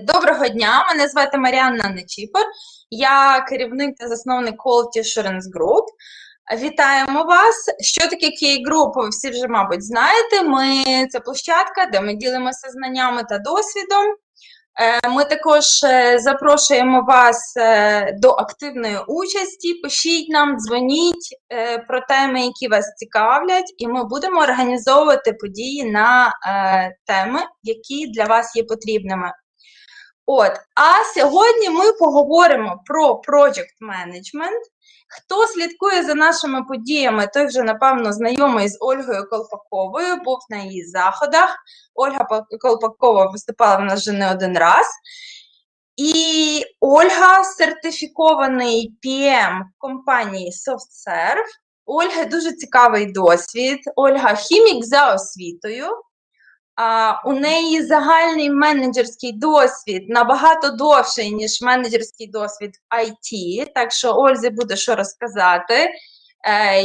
Доброго дня, мене звати Маріанна Нечіпор, я керівник та засновник Quality Assurance Group. Вітаємо вас! Що таке QA Group, ви всі вже, мабуть, знаєте. Ми це площадка, де ми ділимося знаннями та досвідом. Е, ми також е, запрошуємо вас е, до активної участі. Пишіть нам, дзвоніть про теми, які вас цікавлять, і ми будемо організовувати події на теми, які для вас є потрібними. От, а сьогодні ми поговоримо про project management. Хто слідкує за нашими подіями, той вже, напевно, знайомий з Ольгою Колпаковою, був на її заходах. Ольга Колпакова виступала в нас вже не один раз. І Ольга сертифікований PM компанії SoftServe. Ольга дуже цікавий досвід. Ольга хімік за освітою. У неї загальний менеджерський досвід набагато довший, ніж менеджерський досвід в IT, так що Ользі буде що розказати. Е,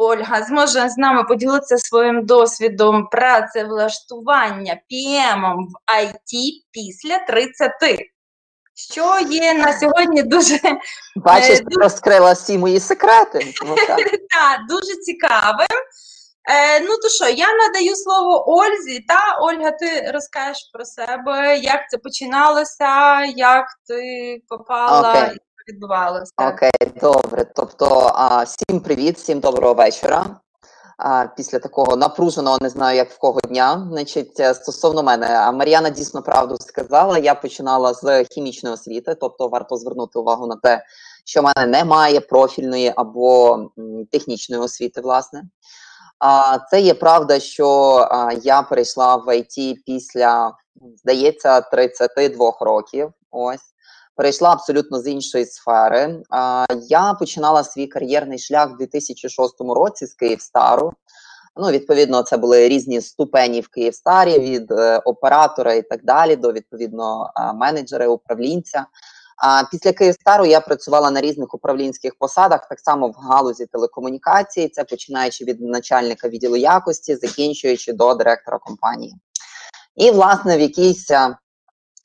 Ольга зможе з нами поділитися своїм досвідом працевлаштування PM в IT після 30. Що є на сьогодні дуже Бачиш, дуже... розкрила всі мої секрети. Так, дуже цікавим. Е, Ну то що, я надаю слово Ользі, та Ольга, ти розкажеш про себе, як це починалося, як ти попала okay. і що відбувалося. Окей, okay, добре. Тобто, а, всім привіт, всім доброго вечора. А, Після такого напруженого, не знаю, як в кого дня. Значить, е, стосовно мене, Мар'яна дійсно правду сказала. Я починала з хімічної освіти, тобто варто звернути увагу на те, що в мене немає профільної або технічної освіти, власне. А це є правда, що я перейшла в ІТ після, здається, 32 років. Ось перейшла абсолютно з іншої сфери. Я починала свій кар'єрний шлях в 2006 році з Київстару. Ну, відповідно, це були різні ступені в Київстарі від е, оператора і так далі, до відповідно е, менеджера, управлінця. А після Київстару я працювала на різних управлінських посадах, так само в галузі телекомунікації, це починаючи від начальника відділу якості, закінчуючи до директора компанії. І, власне, в якийсь,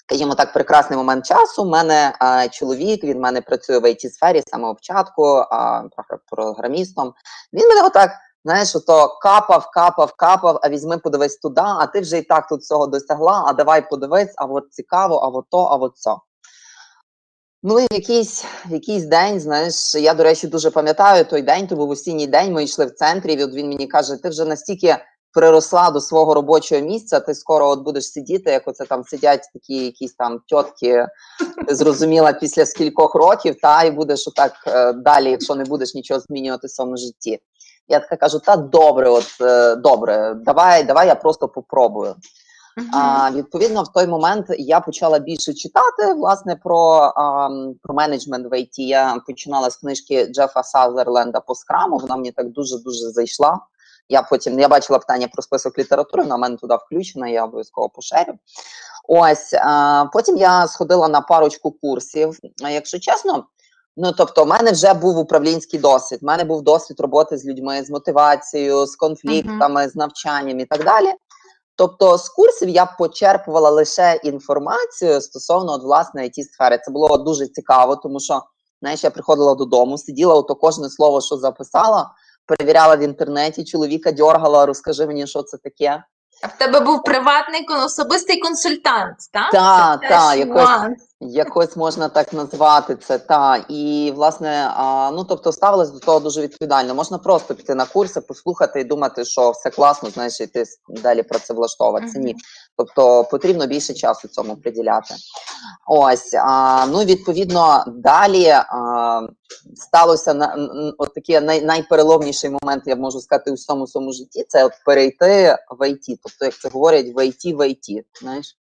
скажімо так, прекрасний момент часу, у мене а, чоловік, він в мене працює в it сфері самого початку, а, програмістом. Він мене отак. Знаєш, ото капав, капав, капав, а візьми, подивись туди, а ти вже і так тут цього досягла, а давай подивись, а от цікаво, а от то, а от це. Ну якийсь якийсь день, знаєш, я, до речі, дуже пам'ятаю той день, то був осінній день, ми йшли в центрі, і от він мені каже, ти вже настільки приросла до свого робочого місця, ти скоро от будеш сидіти, як оце там сидять такі якісь там тітки, зрозуміла після скількох років, та і будеш отак е, далі, якщо не будеш нічого змінювати в своєму житті. Я така кажу, та добре, от е, добре, давай, давай я просто попробую. А, Відповідно, в той момент я почала більше читати власне про а, про менеджмент в ІТ. Я починала з книжки Джефа Сазерленда по скраму. Вона мені так дуже дуже зайшла. Я потім я бачила питання про список літератури, на мене туди включена, я обов'язково поширю. Ось а, потім я сходила на парочку курсів. А Якщо чесно, ну тобто, в мене вже був управлінський досвід. У мене був досвід роботи з людьми, з мотивацією, з конфліктами, uh -huh. з навчанням і так далі. Тобто з курсів я почерпувала лише інформацію стосовно от, власне it сфери. Це було дуже цікаво, тому що знаєш, я приходила додому, сиділа, ото кожне слово, що записала, перевіряла в інтернеті, чоловіка дьоргала, розкажи мені, що це таке. А в тебе був приватний особистий консультант, так? Так, так, якось, якось можна так назвати це. Та. І, власне, а, ну тобто ставилась до того дуже відповідально. Можна просто піти на курси, послухати і думати, що все класно, знаєш, і ти далі про це влаштовуватися. Ні. Тобто потрібно більше часу цьому приділяти. Ось, а, ну відповідно, далі а, сталося на от такий най, найпереломніший момент, я можу сказати, у всьому своєму житті це от перейти в ІТ. Тобто, як це говорять, ввійти в ІТ. Знаєш.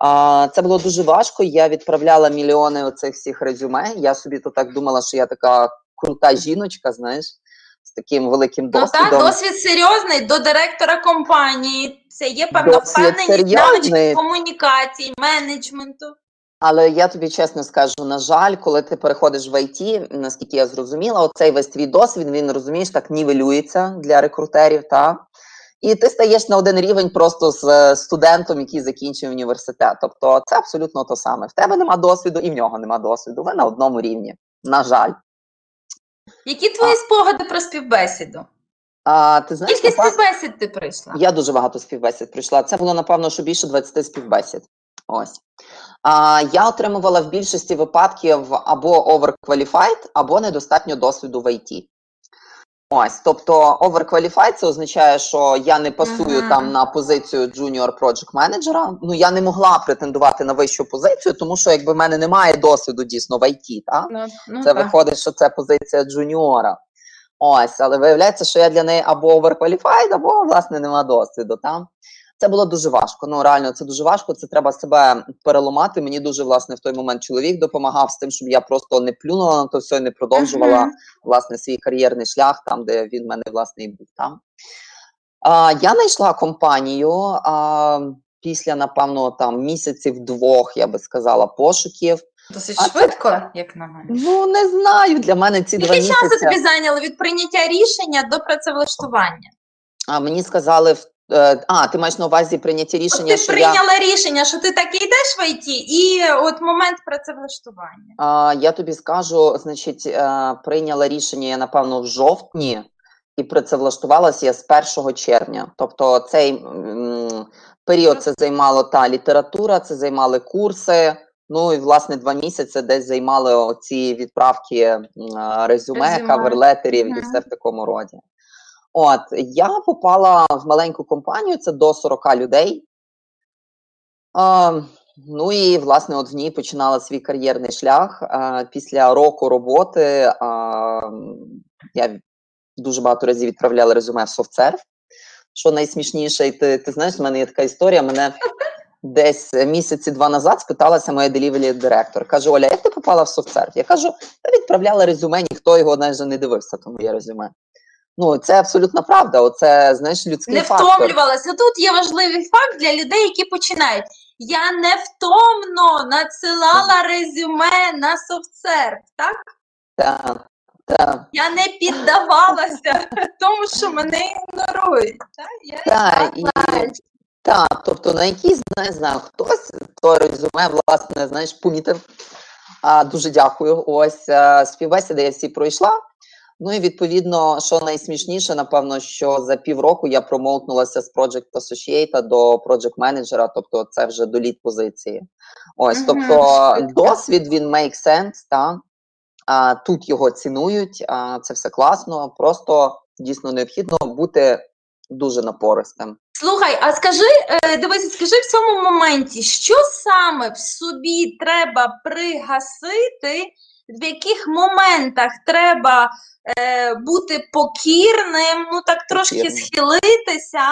А, Це було дуже важко. Я відправляла мільйони оцих всіх резюме. Я собі то так думала, що я така крута жіночка, знаєш, з таким великим досвідом. Ну так, досвід серйозний до директора компанії. Це є певна впевненість навички комунікації, менеджменту. Але я тобі чесно скажу, на жаль, коли ти переходиш в ІТ, наскільки я зрозуміла, оцей весь твій досвід він розумієш так нівелюється для рекрутерів. Та? І ти стаєш на один рівень просто з е, студентом, який закінчує університет. Тобто це абсолютно то саме. В тебе нема досвіду, і в нього нема досвіду. Ви на одному рівні. На жаль. Які твої спогади про співбесіду? А, ти знаєш, Скільки напевно, співбесід ти прийшла? я дуже багато співбесід прийшла. Це було, напевно, що більше 20 співбесід. Ось. А, я отримувала в більшості випадків або overqualified, або недостатньо досвіду в IT. Ось, тобто overqualified це означає, що я не пасую Ага. там на позицію junior project менеджера. Ну я не могла претендувати на вищу позицію, тому що якби в мене немає досвіду дійсно в IT, та Ну, ну, Це так. виходить, що це позиція джуніора. Ось, але виявляється, що я для неї або overqualified, або власне нема досвіду. Там це було дуже важко. Ну реально, це дуже важко. Це треба себе переламати. Мені дуже власне в той момент чоловік допомагав з тим, щоб я просто не плюнула на то все і не продовжувала Мгм. власне свій кар'єрний шлях, там де він в мене власне і був там. А, я знайшла компанію а, після, напевно, там місяців двох, я би сказала, пошуків. Досить А це- швидко, як на мене. Ну не знаю. Для мене ці два Скільки часу тобі зайняло від прийняття рішення до працевлаштування? А мені сказали, в- а ти маєш на увазі прийняття От рішення, ти що я, прийняла рішення, що ти так і йдеш в ІТ, і от момент працевлаштування. а, я тобі скажу, значить, е, прийняла рішення я напевно в жовтні, і працевлаштувалася я з 1 червня. Тобто цей період це займало та література, це займали курси. Ну і власне два місяці десь займали оці відправки е, резюме, Резюме. каверлетерів і все в такому роді. От я попала в маленьку компанію, це до 40 людей. А, ну і власне, от в ній починала свій кар'єрний шлях. А, після року роботи а, я дуже багато разів відправляла резюме в софтсерв. Що найсмішніше, і ти, ти знаєш, в мене є така історія. Мене десь місяці два назад спиталася моя делівері директор. Каже: Оля, як ти попала в софтсерв? Я кажу, та відправляла резюме, ніхто його навіть не дивився, то моє резюме. Ну, це абсолютна правда. Оце, знаєш, людський Не фактор. втомлювалася. Тут є важливий факт для людей, які починають. Я невтомно надсилала резюме на софтсерв, так? Так, так. Я не піддавалася тому, що мене ігнорують. Так? Я Так, і, так, тобто на якийсь, не знаю, хтось то резюме, власне, знаєш, помітив. А, дуже дякую. Ось е, співбесіди я всі пройшла. Ну і відповідно, що найсмішніше, напевно, що за півроку я промоутнулася з Project Associate до Project Manager, тобто це вже до лід позиції. Ось, тобто досвід він make sense, та? А, тут його цінують, а, це все класно. Просто дійсно необхідно бути дуже напористим. Слухай, а скажи, е, дивися, скажи в цьому моменті, що саме в собі треба пригасити, в яких моментах треба е, бути покірним, ну так трошки Покірним. схилитися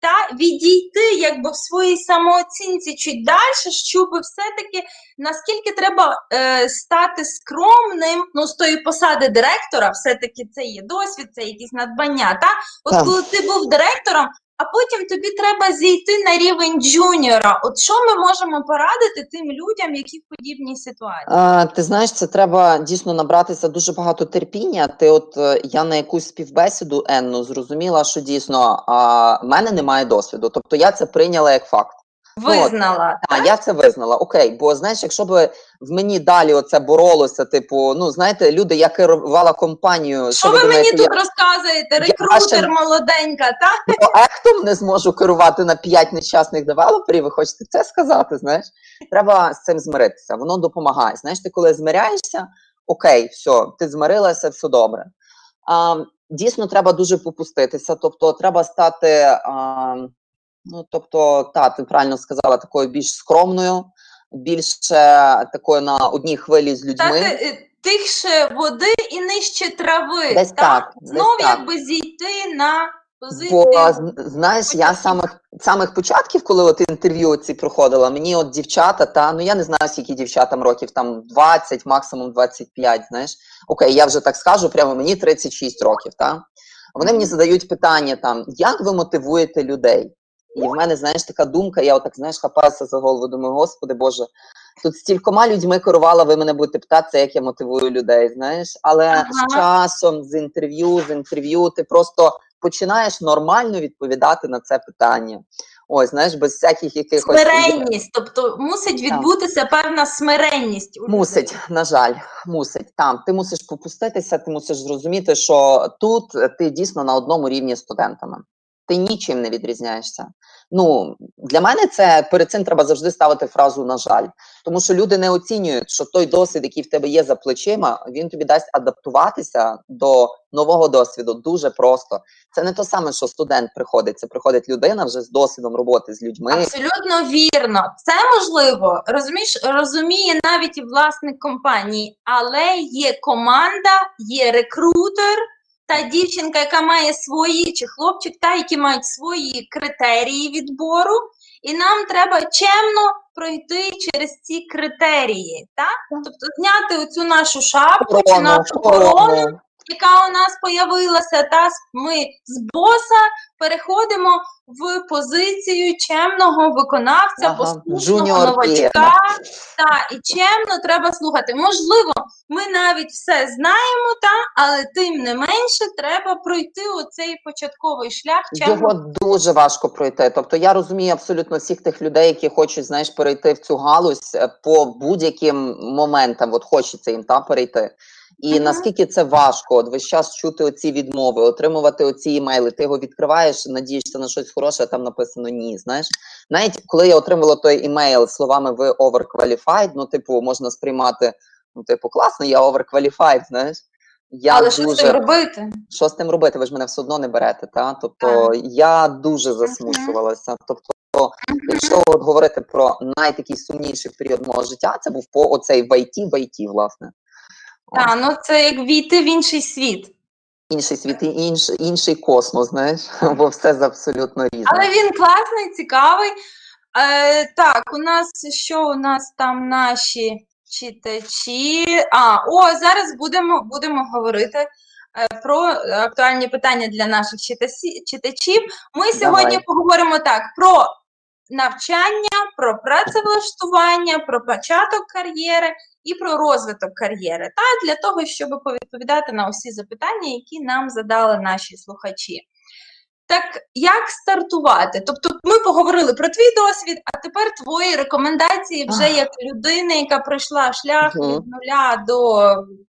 та відійти якби в своїй самооцінці чуть далі, щоб все-таки наскільки треба е, стати скромним, ну з тої посади директора, все-таки це є досвід, це якісь надбання. Та? От Так. коли ти був директором, а потім тобі треба зійти на рівень джуніора. От що ми можемо порадити тим людям, які в подібній ситуації? А, ти знаєш, це треба дійсно набратися дуже багато терпіння. Ти, от е, я на якусь співбесіду Енну зрозуміла, що дійсно а, мене немає досвіду. Тобто я це прийняла як факт. Визнала. А я це визнала. Окей, бо знаєш, якщо б в мені далі оце боролося, типу, ну знаєте, люди, я керувала компанію, Що ви мені тут розказуєте? Рекрутер ще- молоденька, так? я проектом не зможу керувати на п'ять нещасних девелоперів. Ви хочете це сказати? Знаєш, треба з цим змиритися. Воно допомагає. Знаєш, ти коли змиряєшся, окей, все, ти змирилася, все добре. А, дійсно, треба дуже попуститися. Тобто, треба стати. А, ну, тобто, та, ти правильно сказала, такою більш скромною, більше такою на одній хвилі з людьми. Стати е, тихше води і нижче трави. Десь так, десь Знов так. якби зійти на позицію. Бо знаєш, я самих самих початків, коли от інтерв'ю ці проходила, мені от дівчата, та ну я не знаю, скільки дівчатам років, там 20, максимум 25, знаєш. Окей, я вже так скажу, прямо мені 36 років, та вони мені задають питання там, як ви мотивуєте людей? І в мене, знаєш, така думка, я отак, знаєш, хапаюся за голову, думаю, господи Боже, тут стількома людьми керувала, ви мене будете питатися, як я мотивую людей, знаєш. Але Ага. з часом, з інтерв'ю, з інтерв'ю, ти просто починаєш нормально відповідати на це питання. Ось, знаєш, без всяких якихось Смиренність, тобто мусить відбутися певна смиренність. Мусить, на жаль, мусить. Там ти мусиш попуститися, ти мусиш зрозуміти, що тут ти дійсно на одному рівні з студентами. Ти нічим не відрізняєшся. Ну для мене це перед цим треба завжди ставити фразу на жаль, тому що люди не оцінюють, що той досвід, який в тебе є за плечима, він тобі дасть адаптуватися до нового досвіду дуже просто. Це не то саме, що студент приходить. Це приходить людина вже з досвідом роботи з людьми. Абсолютно вірно. Це можливо, розумієш, розуміє навіть і власник компанії, але є команда, є рекрутер, та дівчинка, яка має свої, чи хлопчик, та які мають свої критерії відбору, і нам треба чемно пройти через ці критерії, так? Тобто зняти оцю нашу шапку чи нашу корону, корону. Яка у нас появилася, та ми з боса переходимо в позицію чемного виконавця, Ага, послушного новачка. Та, і чемно треба слухати. Можливо, ми навіть все знаємо, та, але тим не менше треба пройти оцей початковий шлях чемно. Його дуже важко пройти. Тобто я розумію абсолютно всіх тих людей, які хочуть знаєш перейти в цю галузь е, по будь-яким моментам. От хочеться їм та перейти. І Мгм. наскільки це важко, от весь час чути оці відмови, отримувати оці імейли. Ти його відкриваєш, надієшся на щось хороше, а там написано ні. Знаєш, навіть коли я отримала той імейл словами ви overqualified, ну типу можна сприймати, ну типу класно, я overqualified, знаєш. Я але що з дуже цим робити? що з тим робити? Ви ж мене все одно не берете. Та? Тобто я дуже засмучувалася. Тобто, якщо от говорити про найтакий сумніший період мого життя, це був по оцей в IT, в IT, власне. Та, ну це як війти в інший світ. Інший світ, інш, інший космос, знаєш, бо все абсолютно різне. Але він класний, цікавий. Е, так, у нас що у нас там наші читачі? А, о, зараз будемо, будемо говорити е, про актуальні питання для наших читачів. Ми сьогодні Давай. поговоримо так про навчання, про працевлаштування, про початок кар'єри і про розвиток кар'єри. Та для того, щоб повідповідати на усі запитання, які нам задали наші слухачі. Так як стартувати? Тобто, ми поговорили про твій досвід, а тепер твої рекомендації вже як людини, яка пройшла шлях від нуля до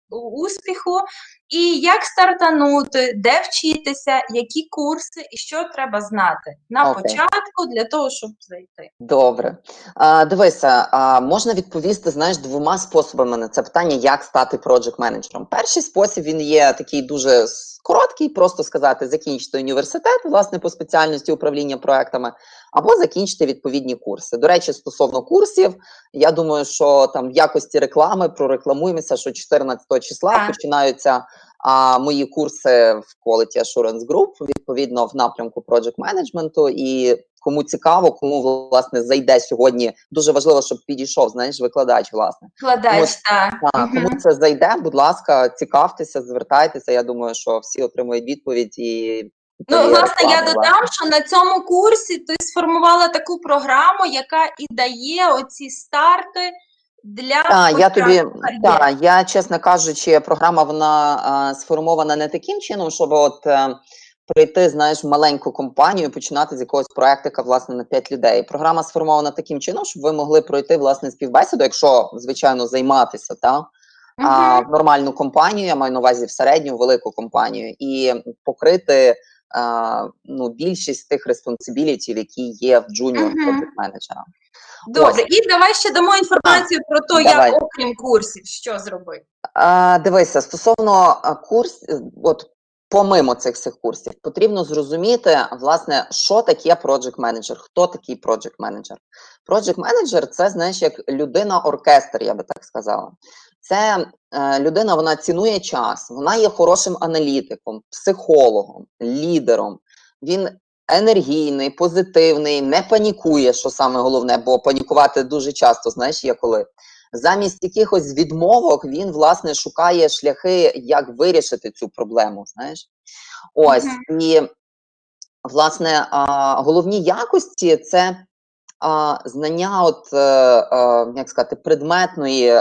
успіху, і як стартанути, де вчитися, які курси і що треба знати на Окей. початку для того, щоб зайти. Добре. А, дивися, а, можна відповісти знаєш, двома способами на це питання, як стати проджект менеджером. Перший спосіб він є такий дуже короткий, просто сказати, закінчити університет, власне, по спеціальності управління проектами, або закінчити відповідні курси. До речі, стосовно курсів, я думаю, що там в якості реклами прорекламуємося, що 14 числа починаються а, мої курси в Quality Assurance Group, відповідно в напрямку project менеджменту. І кому цікаво, кому власне зайде сьогодні, дуже важливо, щоб підійшов, знаєш, викладач, власне. Вкладач, Ось, так. А, Мгм. кому це зайде, будь ласка, цікавтеся, звертайтеся. Я думаю, що всі отримують відповідь і. Ну, власне, я додам, що на цьому курсі ти сформувала таку програму, яка і дає оці старти для Так, я тобі та, я, чесно кажучи, програма вона а, сформована не таким чином, щоб от е, прийти, знаєш, в маленьку компанію починати з якогось проектика, власне, на 5 людей. Програма сформована таким чином, щоб ви могли пройти власне співбесіду, якщо, звичайно, займатися, та, а, в нормальну компанію, я маю на увазі в середню велику компанію, і покрити а, ну, більшість тих responsibility ів, які є в junior project менеджера. Добре, і давай ще дамо інформацію про те, давай. як окрім курсів, що зробити. А, дивися, стосовно а, курс, е, от помимо цих всіх курсів, потрібно зрозуміти, власне, що таке project менеджер, хто такий project менеджер. Project менеджер це, знаєш, як людина-оркестр, я би так сказала. Це е, людина, вона цінує час, вона є хорошим аналітиком, психологом, лідером. Він енергійний, позитивний, не панікує, що саме головне, бо панікувати дуже часто, знаєш, є коли. Замість якихось відмовок він власне шукає шляхи, як вирішити цю проблему. Знаєш, ось і власне а, головні якості це знання, от е, як сказати, предметної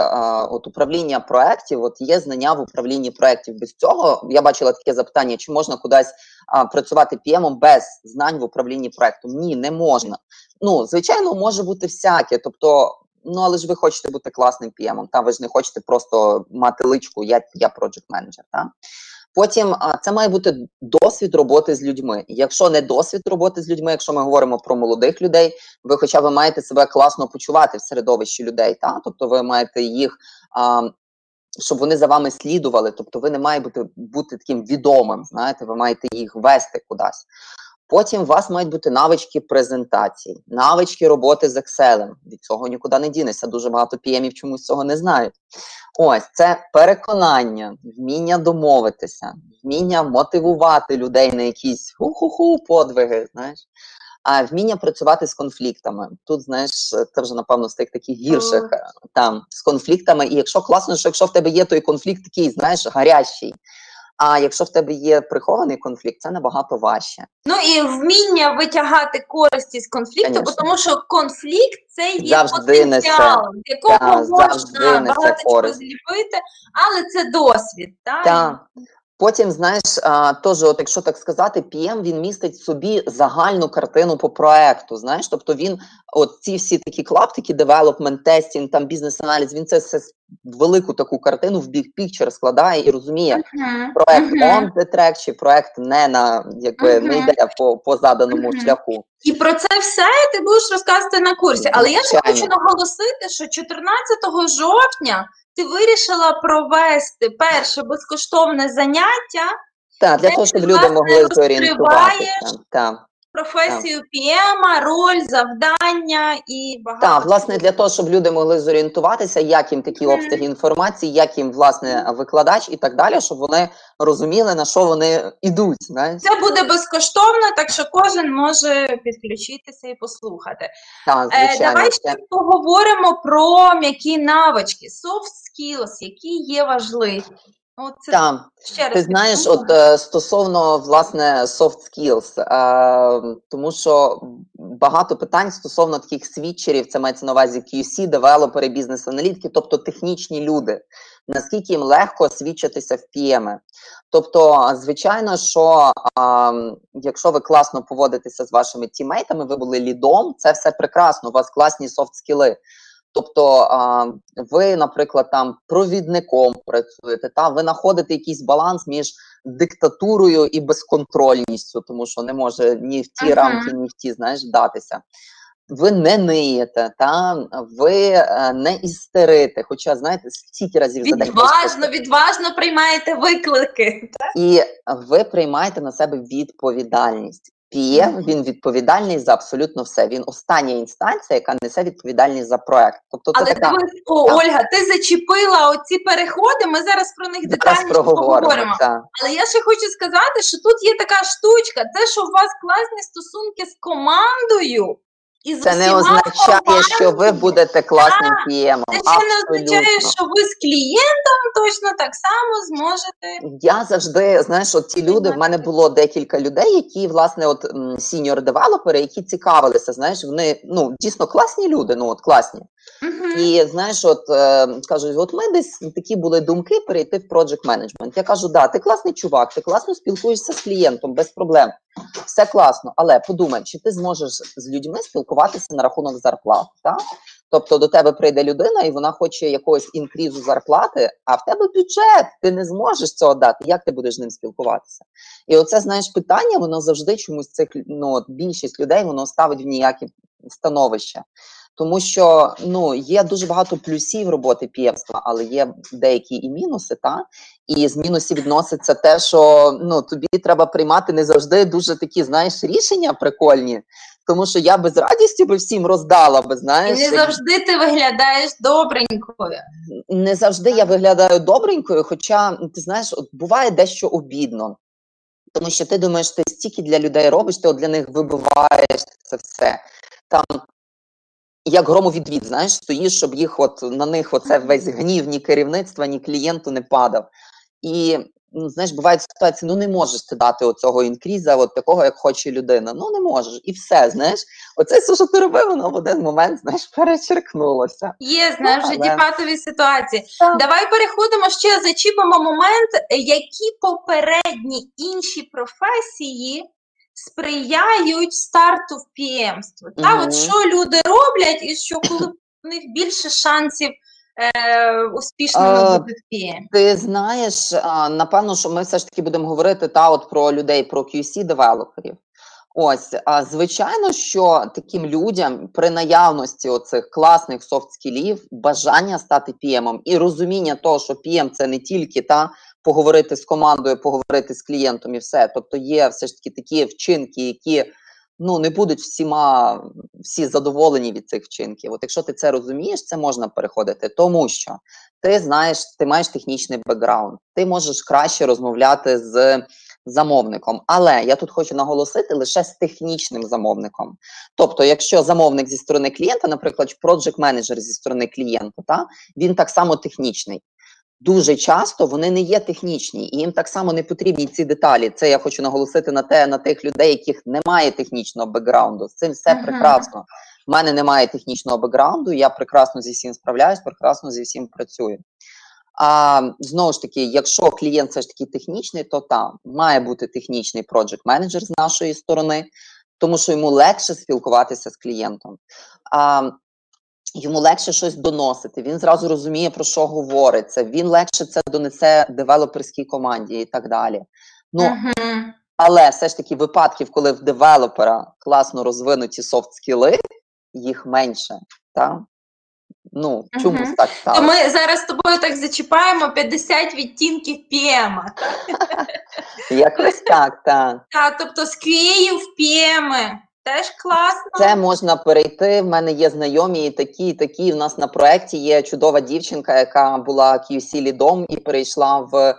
от управління проєктів, от є знання в управлінні проєктів. Без цього я бачила таке запитання: чи можна кудись працювати PM без знань в управлінні проєктом? Ні, не можна. Ну, звичайно, може бути всяке. Тобто, ну але ж ви хочете бути класним PM, та ви ж не хочете просто мати личку, я я project менеджер. Та? Потім це має бути досвід роботи з людьми. Якщо не досвід роботи з людьми, якщо ми говоримо про молодих людей, ви хоча б маєте себе класно почувати в середовищі людей, та? тобто ви маєте їх. А, щоб вони за вами слідували, тобто ви не маєте бути, бути таким відомим, знаєте, ви маєте їх вести кудись. Потім у вас мають бути навички презентації, навички роботи з Excel. Від цього нікуди не дінеться. Дуже багато PM чомусь цього не знають. Ось це переконання, вміння домовитися, вміння мотивувати людей на якісь ху-ху-ху подвиги. Знаєш, а вміння працювати з конфліктами. Тут, знаєш, це вже, напевно, з тих таких гірших mm. там з конфліктами. І якщо класно, що якщо в тебе є той конфлікт, такий, знаєш, гарячий. А якщо в тебе є прихований конфлікт, це набагато важче. Ну і вміння витягати користь із конфлікту, Конечно. бо тому що конфлікт це є завжди потенціал, несе. якого да, можна багато чого зліпити, але це досвід. Так? Так. Потім, знаєш, теж, от якщо так сказати, PM він містить в собі загальну картину по проекту. Знаєш, тобто він, от ці всі такі клаптики, девелопмент, тестінг, там бізнес-аналіз, він це все велику таку картину в big picture складає і розуміє uh-huh. проект uh-huh. on the track чи проект не на якби uh-huh. не йде по по заданому шляху. І про це все ти будеш розказувати на курсі. Але я ще хочу наголосити, що 14 жовтня ти вирішила провести перше безкоштовне заняття. Так, для того, щоб люди могли зорієнтуватися. Так професію ПІМа, роль, завдання і багато. Так, власне, для того, щоб люди могли зорієнтуватися, як їм такі обсяги інформації, як їм власне викладач і так далі, щоб вони розуміли, на що вони йдуть. Знаєш? Це буде безкоштовно, так що кожен може підключитися і послухати. Так, е, звичайно. Давай ще поговоримо про м'які навички, soft skills, які є важливі. Оце Так. ще раз Ти знаєш, от е, стосовно власне soft skills, е, тому що багато питань стосовно таких свідчерів, це мається на увазі QC, девелопери, бізнес-аналітики, тобто технічні люди. Наскільки їм легко свідчитися в PM. Тобто, звичайно, що а, якщо ви класно поводитеся з вашими тімейтами, ви були лідом, це все прекрасно, у вас класні софт скіли. Тобто ви, наприклад, там провідником працюєте, та ви знаходите якийсь баланс між диктатурою і безконтрольністю, тому що не може ні в ті uh -huh. рамки, ні в ті знаєш, датися. Ви не ниєте, та ви е, не істерите. Хоча, знаєте, стільки разів за день відважно, відважно приймаєте виклики. І ви приймаєте на себе відповідальність. PM, він відповідальний за абсолютно все. Він остання інстанція, яка несе відповідальність за проект. Тобто, це Але така... ти, о, Ольга, ти зачепила оці переходи. Ми зараз про них детальніше поговоримо. Так. Але я ще хочу сказати, що тут є така штучка: це що у вас класні стосунки з командою. І Це не означає, що ви будете класним клієнтом. Це ще не означає, що ви з клієнтом точно так само зможете. Я завжди, знаєш, от ті люди, в мене було декілька людей, які, власне, от senior девелопери, які цікавилися, знаєш, вони ну, дійсно класні люди, ну от класні. Uh-huh. І знаєш, от е, кажуть, от ми десь такі були думки перейти в project management. Я кажу, да, ти класний чувак, ти класно спілкуєшся з клієнтом без проблем. Все класно, але подумай, чи ти зможеш з людьми спілкуватися на рахунок зарплат? Так? Тобто до тебе прийде людина, і вона хоче якогось інкрізу зарплати, а в тебе бюджет, ти не зможеш цього дати. Як ти будеш з ним спілкуватися? І оце знаєш питання, воно завжди чомусь цих ну, більшість людей воно ставить в ніякі становище тому що ну є дуже багато плюсів роботи п'ємства, але є деякі і мінуси. Та і з мінусів відноситься те, що ну тобі треба приймати не завжди дуже такі, знаєш, рішення прикольні. Тому що я без радісті би всім роздала би, знаєш. І не завжди ти виглядаєш добренькою. Не завжди я виглядаю добренькою, хоча ти знаєш, от буває дещо обідно. Тому що ти думаєш, ти стільки для людей робиш, ти от для них вибиваєш це все. Там як громовідвід, знаєш, стоїш, щоб їх от на них оце весь гнів, ні керівництва, ні клієнту не падав. І ну, знаєш, бувають ситуації, ну не можеш ти дати оцього інкріза, от такого, як хоче людина. Ну не можеш. І все, знаєш, оце все, що ти робив, воно в один момент, знаєш, перечеркнулося. Є, знаєш, Ну, житті але- патові ситуації. Так. Давай переходимо ще зачіпимо момент, е, які попередні інші професії сприяють старту в піємство. Та Мгм. от що люди роблять, і що коли в них більше шансів е, успішно пієм. Ти знаєш, напевно, що ми все ж таки будемо говорити та от про людей, про QC-девелоперів. Ось, а звичайно, що таким людям при наявності оцих класних софт-скілів, бажання стати PM і розуміння того, що PM – це не тільки та поговорити з командою, поговорити з клієнтом і все. Тобто є все ж таки такі вчинки, які ну не будуть всіма всі задоволені від цих вчинків. От якщо ти це розумієш, це можна переходити, тому що ти знаєш, ти маєш технічний бекграунд, ти можеш краще розмовляти з замовником. Але я тут хочу наголосити лише з технічним замовником. Тобто, якщо замовник зі сторони клієнта, наприклад, project менеджер зі сторони клієнта, та він так само технічний. Дуже часто вони не є технічні, і їм так само не потрібні ці деталі. Це я хочу наголосити на те, на тих людей, яких немає технічного бекграунду. З цим все Мгм. прекрасно. У мене немає технічного бекграунду, я прекрасно зі всім справляюсь, прекрасно зі всім працюю. А знову ж таки, якщо клієнт все ж таки технічний, то там має бути технічний project менеджер з нашої сторони, тому що йому легше спілкуватися з клієнтом. А, йому легше щось доносити, він зразу розуміє, про що говориться, він легше це донесе девелоперській команді і так далі. Ну, Мгм. але все ж таки випадків, коли в девелопера класно розвинуті софт скіли, їх менше. Та? Ну, чому Мгм. так То стало? ми зараз з тобою так зачіпаємо 50 відтінків пієма. Якось так, так. Тобто з QA в пієми. Теж класно. Це можна перейти. В мене є знайомі і такі, і такі. У нас на проєкті є чудова дівчинка, яка була QC лідом і перейшла в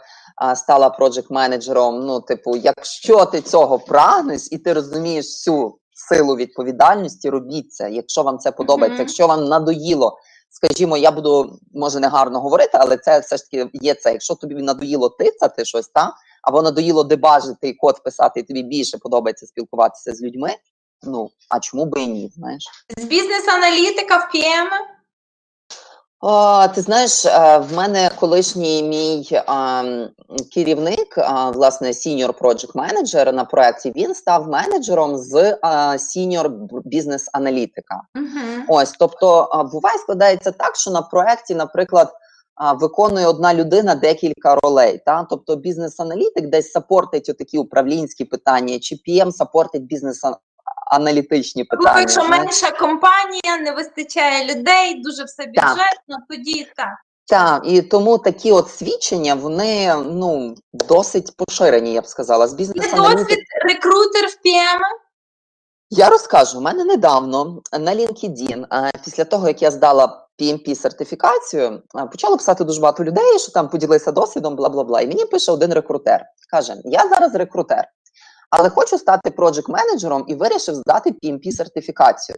стала проджект менеджером. Ну, типу, якщо ти цього прагнеш і ти розумієш всю силу відповідальності, робіть це. Якщо вам це подобається, Мгм. якщо вам надоїло. Скажімо, я буду може не гарно говорити, але це все ж таки є це. Якщо тобі надоїло тицати щось, та або надоїло дебажити і код писати, і тобі більше подобається спілкуватися з людьми. Ну, а чому би і ні, знаєш? З бізнес-аналітика в пієми. О, ти знаєш, е, в мене колишній мій а, керівник, а, власне, senior project менеджер на проєкті, він став менеджером з а, senior бізнес-аналітика. Угу. Ось, тобто, а, буває складається так, що на проєкті, наприклад, а, виконує одна людина декілька ролей. Та? Тобто бізнес-аналітик десь сапортить отакі управлінські питання, чи PM сапортить бізнес-аналітичні Ну, питання. якщо менша компанія, не вистачає людей, дуже все бюджетно, тоді так. Так, і тому такі от свідчення, вони ну досить поширені, я б сказала. З бізнес-аналітик досвід рекрутер в пієми. Я розкажу, у мене недавно на LinkedIn, після того, як я здала PMP-сертифікацію, почало писати дуже багато людей, що там поділися досвідом, бла бла бла. І мені пише один рекрутер. Каже: Я зараз рекрутер, але хочу стати проджект менеджером і вирішив здати PMP-сертифікацію.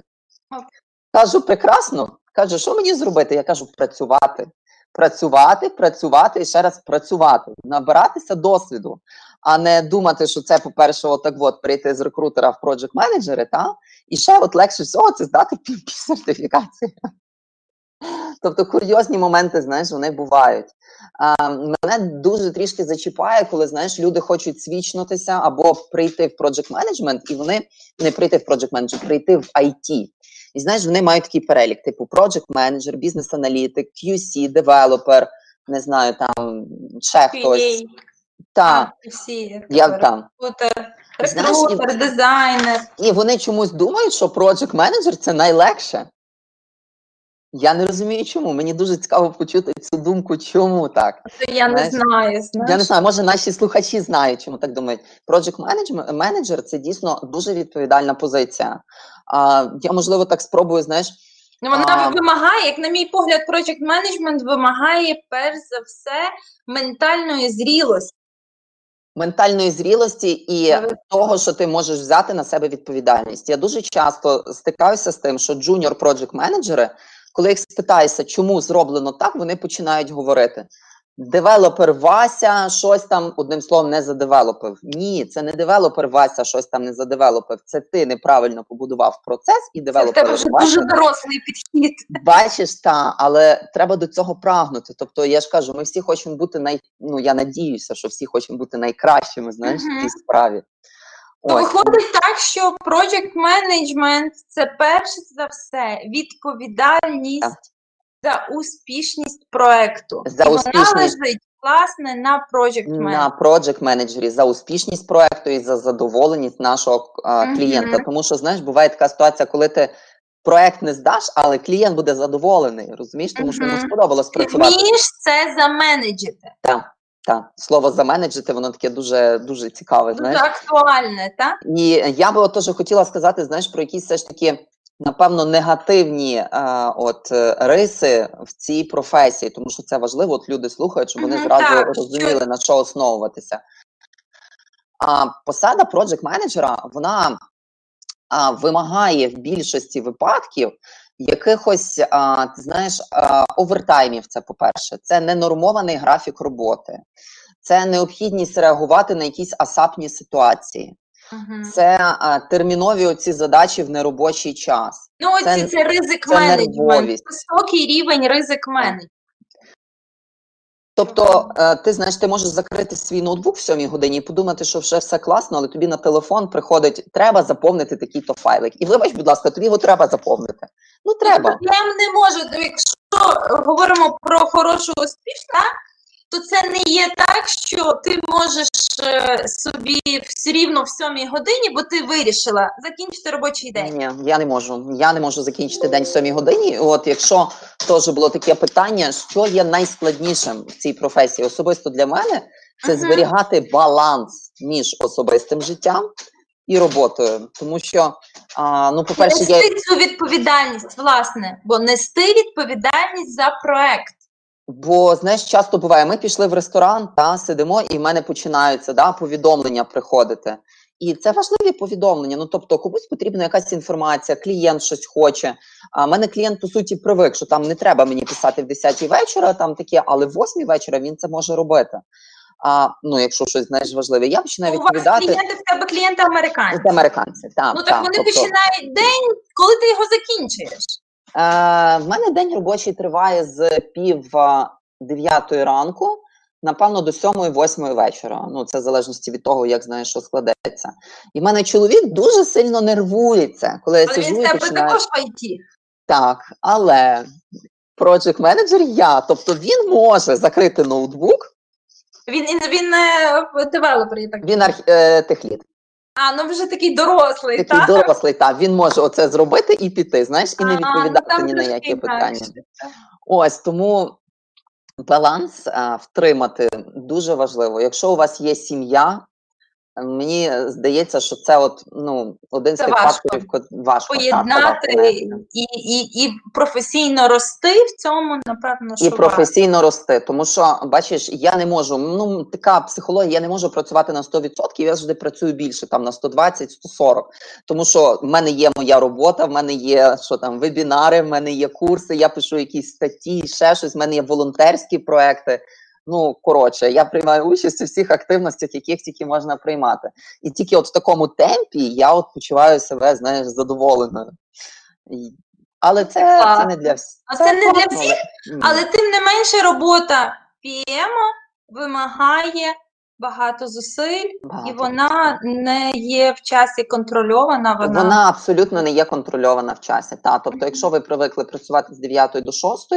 Кажу, прекрасно. Каже, що мені зробити? Я кажу, працювати. Працювати, працювати і ще раз працювати, набиратися досвіду, а не думати, що це, по-перше, отак от прийти з рекрутера в project менеджери, та і ще от легше всього це здати сертифікацію. Тобто курйозні моменти, знаєш, вони бувають. А, мене дуже трішки зачіпає, коли знаєш, люди хочуть свічнутися або прийти в project менеджмент, і вони не прийти в project менеджмент, прийти в IT. І знаєш, вони мають такий перелік: типу project менеджер, бізнес-аналітик, QC, девелопер, не знаю, там ще хтось. Всі, я там. рекрутер, рекрутер, дизайнер. І вони чомусь думають, що project менеджер це найлегше. Я не розумію, чому. Мені дуже цікаво почути цю думку, чому так. То я не знаю. Знаєш. Я не знаю, може наші слухачі знають, чому так думають. Project менеджер це дійсно дуже відповідальна позиція. А, я, можливо, так спробую, знаєш, Ну, Вона А. вимагає, як на мій погляд, project management вимагає перш за все ментальної зрілості. ментальної зрілості і того, що ти можеш взяти на себе відповідальність. Я дуже часто стикаюся з тим, що junior project менеджери коли їх спитаєшся, чому зроблено так, вони починають говорити. девелопер Вася щось там одним словом не задевелопив. Ні, це не девелопер Вася щось там не задевелопив. Це ти неправильно побудував процес і Це в тебе Вася дуже дорослий підхід. Бачиш, та, але треба до цього прагнути. Тобто, я ж кажу, ми всі хочемо бути най... ну я надіюся, що всі хочемо бути найкращими, знаєш, в цій справі. То Ось. виходить так, що project management – це перше за все відповідальність Так. за успішність проекту. За І вона лежить, власне, на project management. на project менеджері за успішність проекту і за задоволеність нашого а, клієнта. Тому що знаєш, буває така ситуація, коли ти проект не здаш, але клієнт буде задоволений. Розумієш, тому що йому сподобалось Ти працювати. вмієш це заменеджити. Так, слово заменеджити, воно таке дуже дуже цікаве. Дуже Знаєш, актуальне, так? І я би от теж хотіла сказати, знаєш, про якісь все ж таки, напевно, негативні е, от е, риси в цій професії, тому що це важливо, от люди слухають, щоб вони Мгм, зразу так, розуміли, на що основуватися. А посада проджект менеджера вона а, вимагає в більшості випадків якихось, а, ти знаєш, а, овертаймів. Це по-перше, це ненормований графік роботи, це необхідність реагувати на якісь асапні ситуації. Угу. Це а, термінові оці задачі в неробочий час. Ну, оці це- це, ризик менеджмент, високий рівень ризик менеджменту. Тобто, е, ти знаєш, ти можеш закрити свій ноутбук в сьомій годині і подумати, що вже все класно, але тобі на телефон приходить, треба заповнити такий-то файлик. І вибач, будь ласка, тобі його треба заповнити. Ну треба. Я не можу, якщо говоримо про хорошу успішна, то це не є так, що ти можеш собі все рівно в сьомій годині, бо ти вирішила закінчити робочий день. Ні, я не можу. Я не можу закінчити день в сьомій годині. От якщо теж було таке питання, що є найскладнішим в цій професії, особисто для мене, це Мгм. зберігати баланс між особистим життям і роботою. Тому що, а, ну, по-перше, я Нести цю відповідальність, власне, бо нести відповідальність за проект. Бо знаєш, часто буває, ми пішли в ресторан, та сидимо, і в мене починаються да, повідомлення приходити. І це важливі повідомлення. Ну тобто, комусь потрібна якась інформація, клієнт щось хоче. А мене клієнт по суті привик, що там не треба мені писати в 10 вечора, там таке, але в 8 вечора він це може робити. А ну, якщо щось знаєш важливе, я починаю У вас відповідати. клієнти в тебе клієнти американці. Це американці. Так, Ну так так, вони тобто, починають день, коли ти його закінчуєш. Е, в мене день робочий триває з пів дев'ятої ранку, напевно, до сьомої, восьмої вечора. Ну, це в залежності від того, як знаєш, що складеться. І в мене чоловік дуже сильно нервується, коли я Але сиджу він і починаю. також в IT. Так, але project менеджер я, тобто він може закрити ноутбук, Він він не девелопер, я так він арх... е, tech lead. А, ну вже такий дорослий, Такий так? дорослий, так, він може оце зробити і піти, знаєш, і не А, ну, відповідати ні на які інакше. питання. Ось тому баланс а, втримати дуже важливо. Якщо у вас є сім'я, мені здається, що це от ну один з тих важко. факторів, ко- важко Поєднати важко і, і, і професійно рости в цьому, напевно, що і професійно рости. Тому що бачиш, я не можу. Ну така психологія, я не можу працювати на 100%, Я завжди працюю більше, там на 120, 140. Тому що в мене є моя робота, в мене є що там вебінари, в мене є курси. Я пишу якісь статті, ще щось. В мене є волонтерські проекти. Ну коротше, я приймаю участь у всіх активностях, яких тільки можна приймати. І тільки от в такому темпі я от почуваю себе, знаєш, задоволеною. Але це, це не для всіх. А це не для всіх, але- Але тим не менше робота PM вимагає багато зусиль, Багато. і вона не є в часі контрольована. Вона, Вона абсолютно не є контрольована в часі. Та тобто, якщо ви привикли працювати з 9 до 6,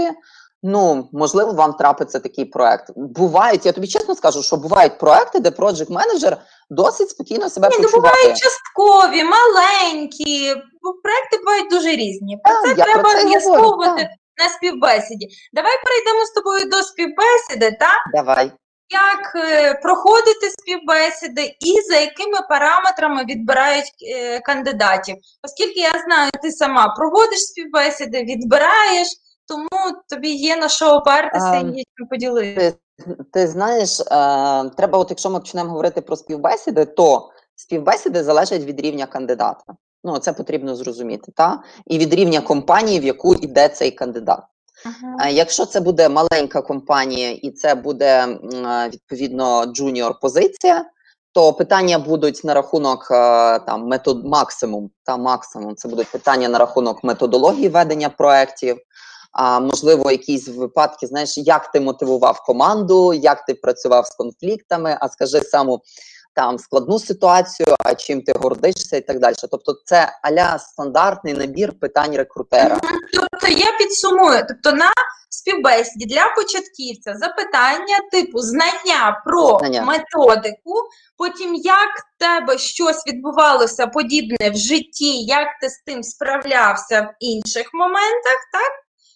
ну можливо, вам трапиться такий проект. Бувають, я тобі чесно скажу, що бувають проекти, де проджект менеджер досить спокійно себе Ні, ну почуває. бувають часткові, маленькі. Проекти бувають дуже різні. Про Так, це я треба з'ясовувати на співбесіді. Давай перейдемо з тобою до співбесіди, так? Давай. як е, проходити співбесіди і за якими параметрами відбирають е, кандидатів. Оскільки я знаю, ти сама проводиш співбесіди, відбираєш, тому тобі є на що опертися і є чим поділитися. Ти знаєш, е, треба, от якщо ми почнемо говорити про співбесіди, то співбесіди залежать від рівня кандидата. Ну, це потрібно зрозуміти, та? І від рівня компанії, в яку йде цей кандидат. Мгм. А Якщо це буде маленька компанія і це буде е, відповідно junior позиція, то питання будуть на рахунок е, там метод максимум та максимум. Це будуть питання на рахунок методології ведення проєктів. А можливо, якісь випадки, знаєш, як ти мотивував команду, як ти працював з конфліктами, а скажи саму там складну ситуацію, а чим ти гордишся, і так далі. Тобто, це аля стандартний набір питань рекрутера. Тобто я підсумую, тобто на співбесіді для початківця запитання типу знання про Знання. методику, потім як в тебе щось відбувалося подібне в житті, як ти з тим справлявся в інших моментах, так?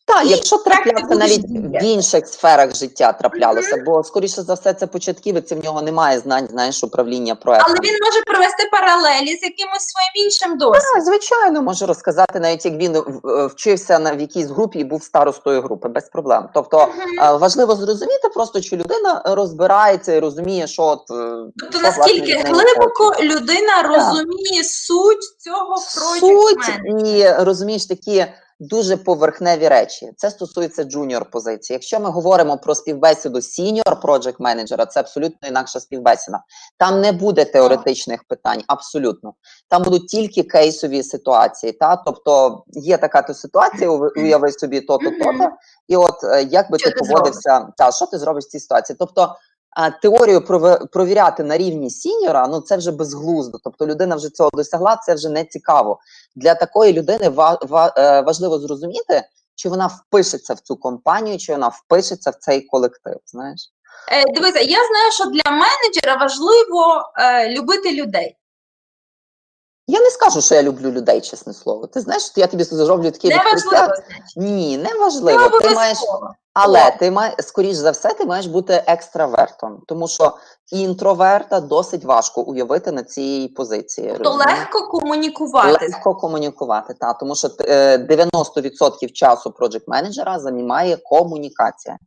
Так, якщо будеш навіть в інших сферах життя траплялося, бо скоріше за все це початківець, в нього немає знань, знаєш, управління проектом. Але він може провести паралелі з якимось своїм іншим досвідом. Так, звичайно, можу розказати, навіть як він е, вчився на в якійсь групі і був старостою групи, без проблем. Тобто е, важливо зрозуміти просто, чи людина розбирається і розуміє, що от е, Тобто наскільки глибоко людина розуміє суть цього project суть і розумієш такі дуже поверхневі речі. Це стосується junior позиції. Якщо ми говоримо про співбесіду senior project менеджера, це абсолютно інакша співбесіда. Там не буде теоретичних питань, абсолютно. Там будуть тільки кейсові ситуації. Та тобто є така то ситуація, уяви- собі то-то, то-то, і от е, як би ти ти поводився, та що ти зробиш в цій ситуації? Тобто. Теорію провіряти на рівні сіньора, ну це вже безглуздо. Тобто людина вже цього досягла, це вже не цікаво. Для такої людини е, важливо зрозуміти, чи вона впишеться в цю компанію, чи вона впишеться в цей колектив. Знаєш, Е, дивися, я знаю, що для менеджера важливо е, любити людей. я не скажу, що я люблю людей, чесне слово. Ти знаєш, я тобі зроблю важливо, відкриття. Ні, не Не важливо. Ти маєш. Але ти маєш, скоріш за все, ти маєш бути екстравертом, тому що інтроверта досить важко уявити на цій позиції. То розумієш? легко комунікувати. Легко комунікувати, та тому що е, 90% часу проджект менеджера займає комунікація.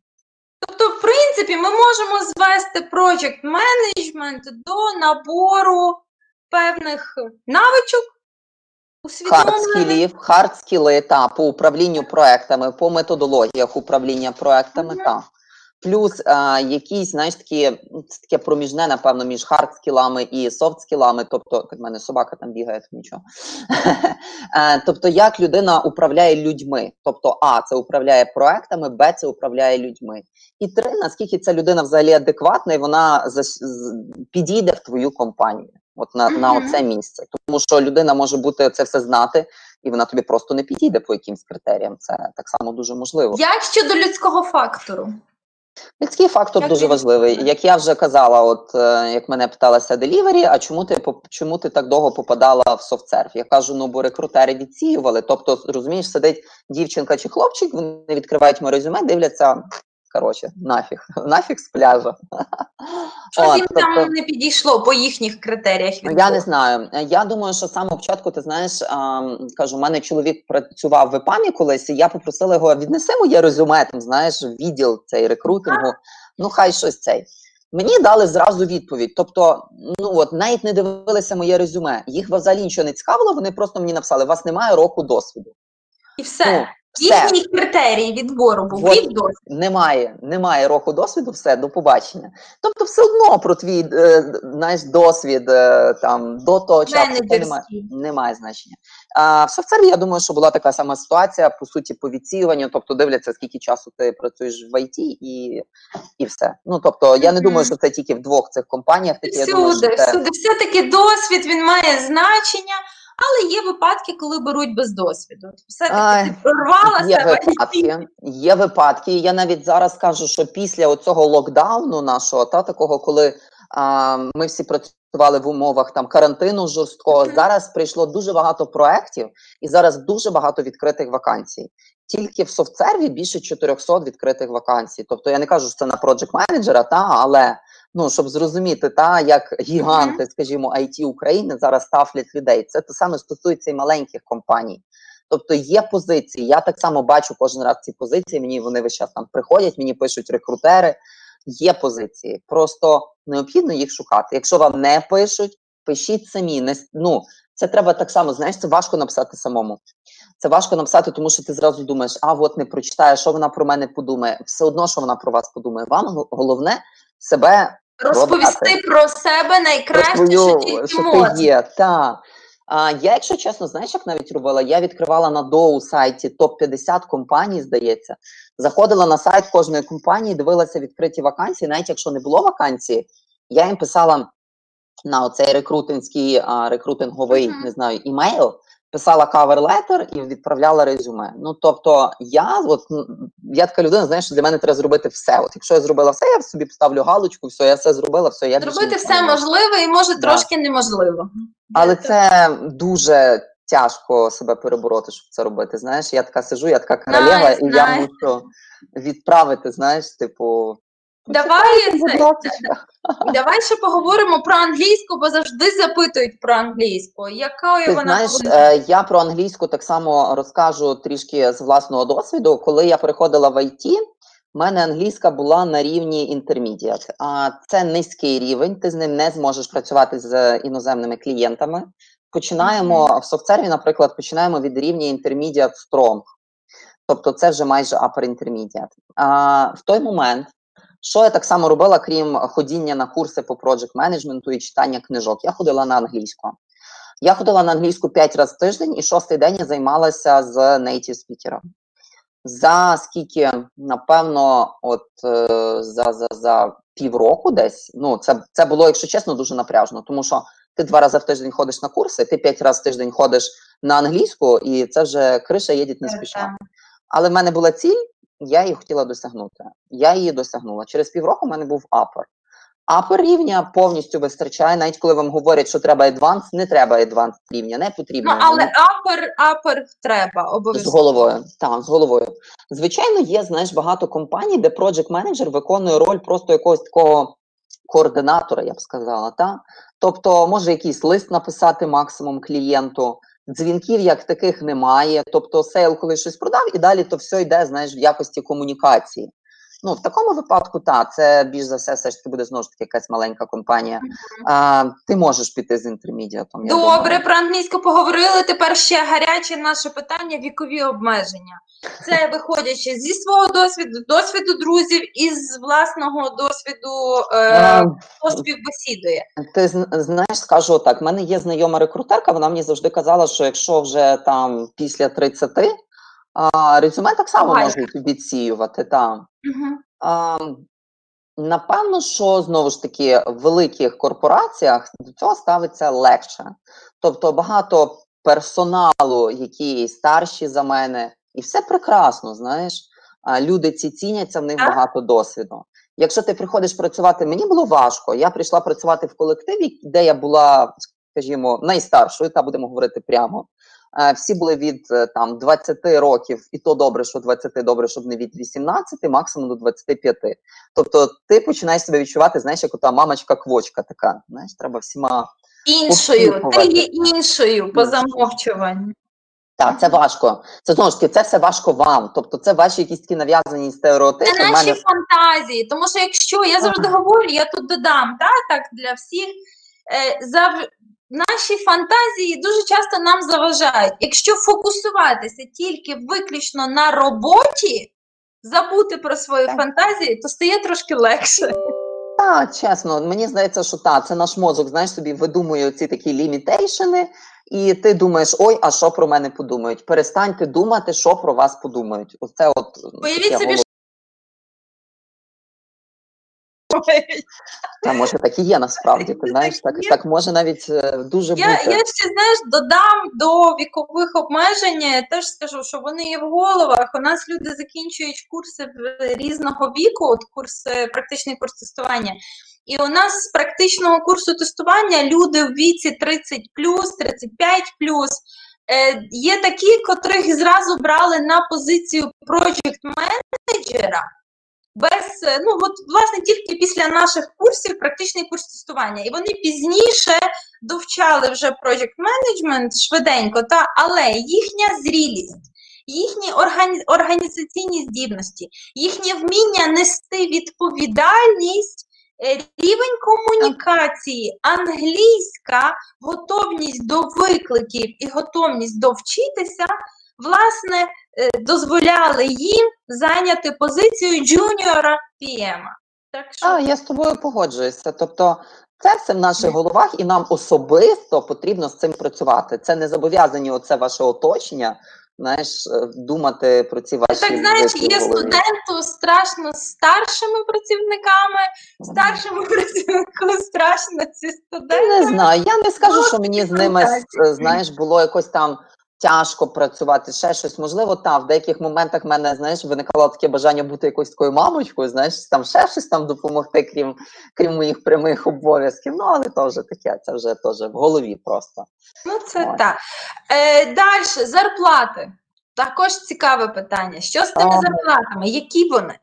Тобто, в принципі, ми можемо звести project management до набору певних навичок, усвідомлених. Хард-скілів, хард-скіли, та по управлінню проектами, по методологіях управління проектами, та. Плюс а, якісь, знаєш, такі, це таке проміжне, напевно, між хард-скілами і софт-скілами, тобто, так в мене собака там бігає, то нічого. Е, тобто, як людина управляє людьми. Тобто, А, це управляє проектами, Б, це управляє людьми. І три, наскільки ця людина взагалі адекватна, і вона підійде в твою компанію. От на, на оце місце. Тому що людина може бути це все знати, і вона тобі просто не підійде по якимсь критеріям. Це так само дуже можливо. Як щодо людського фактору? Людський фактор Як дуже він важливий. Як я вже казала, от е, як мене питалася делівері, а чому ти чому ти так довго попадала в софтсерф? Я кажу, ну бо рекрутери відсіювали. Тобто, розумієш, сидить дівчинка чи хлопчик, вони відкривають моє резюме, дивляться. Коротше, нафіг, нафіг з пляжа. Щось От, їм тобто- там не підійшло по їхніх критеріях Ну. Я не знаю. Я думаю, що з самого початку, ти знаєш, кажу, у мене чоловік працював в ЕПАМі колись, і я попросила його віднеси моє резюме, там знаєш, відділ цей рекрутингу. Ну, хай щось цей. Мені дали зразу відповідь. Тобто, ну от навіть не дивилися моє резюме. Їх взагалі нічого не цікавило. Вони просто мені написали: у вас немає року досвіду. І все. Ну, все. Їхній критерій відбору був Вот. від досвіду. Немає, немає року досвіду, все, до побачення. Тобто, все одно про твій е, знаєш, досвід е, там до того часу немає. Немає значення. А в софтсерві, я думаю, що була така сама ситуація, по суті, по відсіюванню, тобто дивляться, скільки часу ти працюєш в ІТ і, і все. Ну тобто, я не думаю, що це тільки в двох цих компаніях. Такі, я думаю, Всюди, що це... всюди. Все-таки досвід він має значення, але є випадки, коли беруть без досвіду. Все-таки ти прорвалася. Є випадки, є випадки. Я навіть зараз кажу, що після цього локдауну нашого, та такого, коли а, ми всі працювали в умовах там карантину жорсткого, Мгм. зараз прийшло дуже багато проєктів, і зараз дуже багато відкритих вакансій. Тільки в софтсерві більше 400 відкритих вакансій. Тобто я не кажу, що це на проджект менеджера, та але ну щоб зрозуміти, та як гіганти, скажімо, IT України зараз ставлять людей. Це те саме стосується і маленьких компаній. Тобто є позиції. Я так само бачу кожен раз ці позиції. Мені вони весь час там приходять, мені пишуть рекрутери. Є позиції, просто необхідно їх шукати. Якщо вам не пишуть, пишіть самі. Не ну це треба так само. Знаєш, це важко написати самому. Це важко написати, тому що ти зразу думаєш, а от не прочитає, що вона про мене подумає. Все одно, що вона про вас подумає. Вам головне себе розповісти продати. про себе найкраще, про твою, що тільки можна. ти є. Та. А, я, якщо чесно, знаєш, як навіть робила? Я відкривала на доу сайті топ-50 компаній, здається. Заходила на сайт кожної компанії, дивилася відкриті вакансії. Навіть якщо не було вакансії, я їм писала на оцей рекрутинський а, рекрутинговий, Мгм. не знаю, імейл. Писала кавер-летер і відправляла резюме. Ну тобто, я от я така людина, знаєш, що для мене треба зробити все. От якщо я зробила все, я собі поставлю галочку, все, я все зробила, все, я Зробити все можливе і може Да. трошки неможливо. Але Я це дуже тяжко себе перебороти, щоб це робити. Знаєш, я така сижу, я така королева, Знаю, і я знаю. мушу відправити, знаєш, типу. Давай це- Давай ще поговоримо про англійську, бо завжди запитують про англійську. Якою Ти вона знаєш, повинна е, я про англійську так само розкажу трішки з власного досвіду. Коли я переходила в IT, в мене англійська була на рівні intermediate. А це низький рівень. Ти з ним не зможеш працювати з іноземними клієнтами. Починаємо в софтсерві, наприклад, починаємо від рівня intermediate strong. Тобто це вже майже upper intermediate. А в той момент, що я так само робила, крім ходіння на курси по project менеджменту і читання книжок, я ходила на англійську. Я ходила на англійську 5 разів в тиждень, і шостий день я займалася з native спікером. За скільки, напевно, от е, за, за, за півроку десь, ну це, це було, якщо чесно, дуже напряжно, тому що ти два рази в тиждень ходиш на курси, ти п'ять разів в тиждень ходиш на англійську, і це вже криша їдеть не спіша. Але в мене була ціль, я її хотіла досягнути. Я її досягнула. Через півроку в мене був апер. Апер рівня повністю вистачає, навіть коли вам говорять, що треба advanced, не треба advanced рівня, не потрібно. Ну, але Мені апер, апер треба з головою. Так, з головою. Звичайно, є знаєш багато компаній, де project менеджер виконує роль просто якогось такого координатора, я б сказала. Та? Тобто, може якийсь лист написати максимум клієнту. Дзвінків як таких немає. Тобто, sale, коли щось продав, і далі то все йде, знаєш, в якості комунікації. Ну, в такому випадку, так, це більш за все, все ж таки буде знову ж таки якась маленька компанія. А, ти можеш піти з intermediate ом. я Добре, думаю. про англійську поговорили. Тепер ще гаряче наше питання вікові обмеження. Це виходячи зі свого досвіду, досвіду друзів і з власного досвіду е, співбесідує. Ти зн- знаєш, скажу так: в мене є знайома рекрутерка, вона мені завжди казала, що якщо вже там після 30, а, резюме так само Ага. можуть відсіювати. Та. Мгм. А, напевно, що знову ж таки в великих корпораціях до цього ставиться легше. Тобто багато персоналу, які старші за мене, і все прекрасно, знаєш. А, люди ці ціняться, в них Так. багато досвіду. Якщо ти приходиш працювати, мені було важко. Я прийшла працювати в колективі, де я була, скажімо, найстаршою, та будемо говорити прямо. Е, Всі були від е, там 20 років, і то добре, що 20, добре, щоб не від 18, максимум до 25. Тобто ти починаєш себе відчувати, знаєш, як ота мамочка-квочка така. Знаєш, треба всіма. Іншою, ти є іншою по замовчуванню. Так, це важко. Це знову ж таки, це все важко вам. Тобто, це ваші якісь такі нав'язані стереотипи. Це наші мене фантазії. Тому що якщо я завжди говорю, я тут додам, та, так для всіх. Е, зав... Наші фантазії дуже часто нам заважають. Якщо фокусуватися тільки виключно на роботі, забути про свої Так. фантазії, то стає трошки легше. Так, чесно, мені здається, що так, це наш мозок, знаєш, собі видумує ці такі лімітейшени, і ти думаєш, ой, а що про мене подумають? Перестаньте думати, що про вас подумають. Оце от Уявіть собі, головне. Та може так і є насправді. Ти знаєш, так, Так може навіть е, дуже Я, бути. я ще знаєш, додам до вікових обмежень. Я теж скажу, що вони є в головах. У нас люди закінчують курси різного віку, от курс, е, практичний курс тестування. І у нас з практичного курсу тестування люди в віці 30 35 Е, є такі, котрих зразу брали на позицію project менеджера. Без, е, ну от власне тільки після наших курсів практичний курс тестування. І вони пізніше довчали вже project management швиденько, та, але їхня зрілість, їхні органі... організаційні здібності, їхнє вміння нести відповідальність, е, рівень комунікації, англійська, готовність до викликів і готовність довчитися, власне, е, дозволяли їм зайняти позицію джуніора PM. Так що А, я з тобою погоджуюся. Тобто, це все в наших головах, і нам особисто потрібно з цим працювати. Це не зобов'язані оце ваше оточення. Знаєш, е, думати про ці ваші так знаєш, є голові. студенту страшно з старшими працівниками, старшому працівнику страшно зі Я не знаю. Я не скажу, що мені з ними знаєш, було якось там тяжко працювати, ще щось. Можливо, та в деяких моментах в мене знаєш виникало таке бажання бути якоюсь такою мамочкою, знаєш, там ще щось там допомогти, крім крім моїх прямих обов'язків. Ну але то вже таке, це вже теж в голові просто. Ну, це так. Е, Далі, зарплати. Також цікаве питання. Що з тими Ага. зарплатами? Які вони?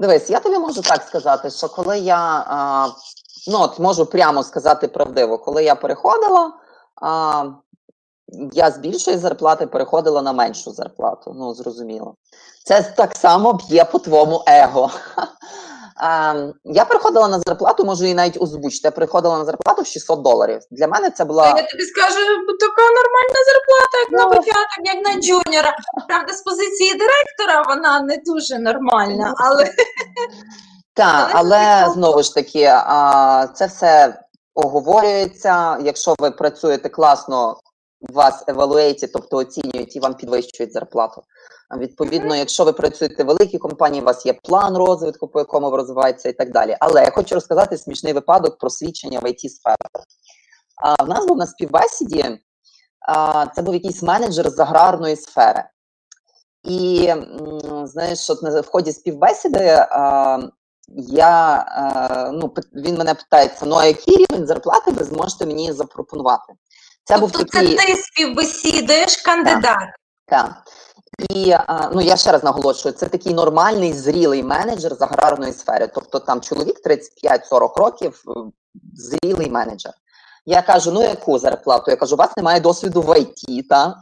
Дивись, я тобі можу так сказати, що коли я а, ну от можу прямо сказати правдиво, коли я переходила, а, я з більшої зарплати переходила на меншу зарплату. Ну, зрозуміло. Це так само б'є по твоєму его. А, я переходила на зарплату, можу її навіть озвучити. Я переходила на зарплату в 600 доларів. Для мене це була. Я тобі скажу, така нормальна зарплата, як на Ну. початок, як на джуніора. Правда, з позиції директора вона не дуже нормальна, але Так, Але але знову ж таки, а, це все оговорюється. Якщо ви працюєте класно, вас евалуєті, тобто оцінюють і вам підвищують зарплату. Відповідно, якщо ви працюєте в великій компанії, у вас є план розвитку, по якому ви розвиваєтеся і так далі. Але я хочу розказати смішний випадок про свідчення в it сфері А в нас був на співбесіді, а, це був якийсь менеджер з аграрної сфери. І знаєш, от в ході співбесіди а, я е, ну він мене питається: ну а який рівень зарплати ви зможете мені запропонувати? Це був тобто це такий ти співбесідуєш кандидат. так. І ну я ще раз наголошую, це такий нормальний зрілий менеджер з аграрної сфери. Тобто там чоловік 35-40 років, е, зрілий менеджер. Я кажу: ну яку зарплату? Я кажу, у вас немає досвіду в ІТ, та?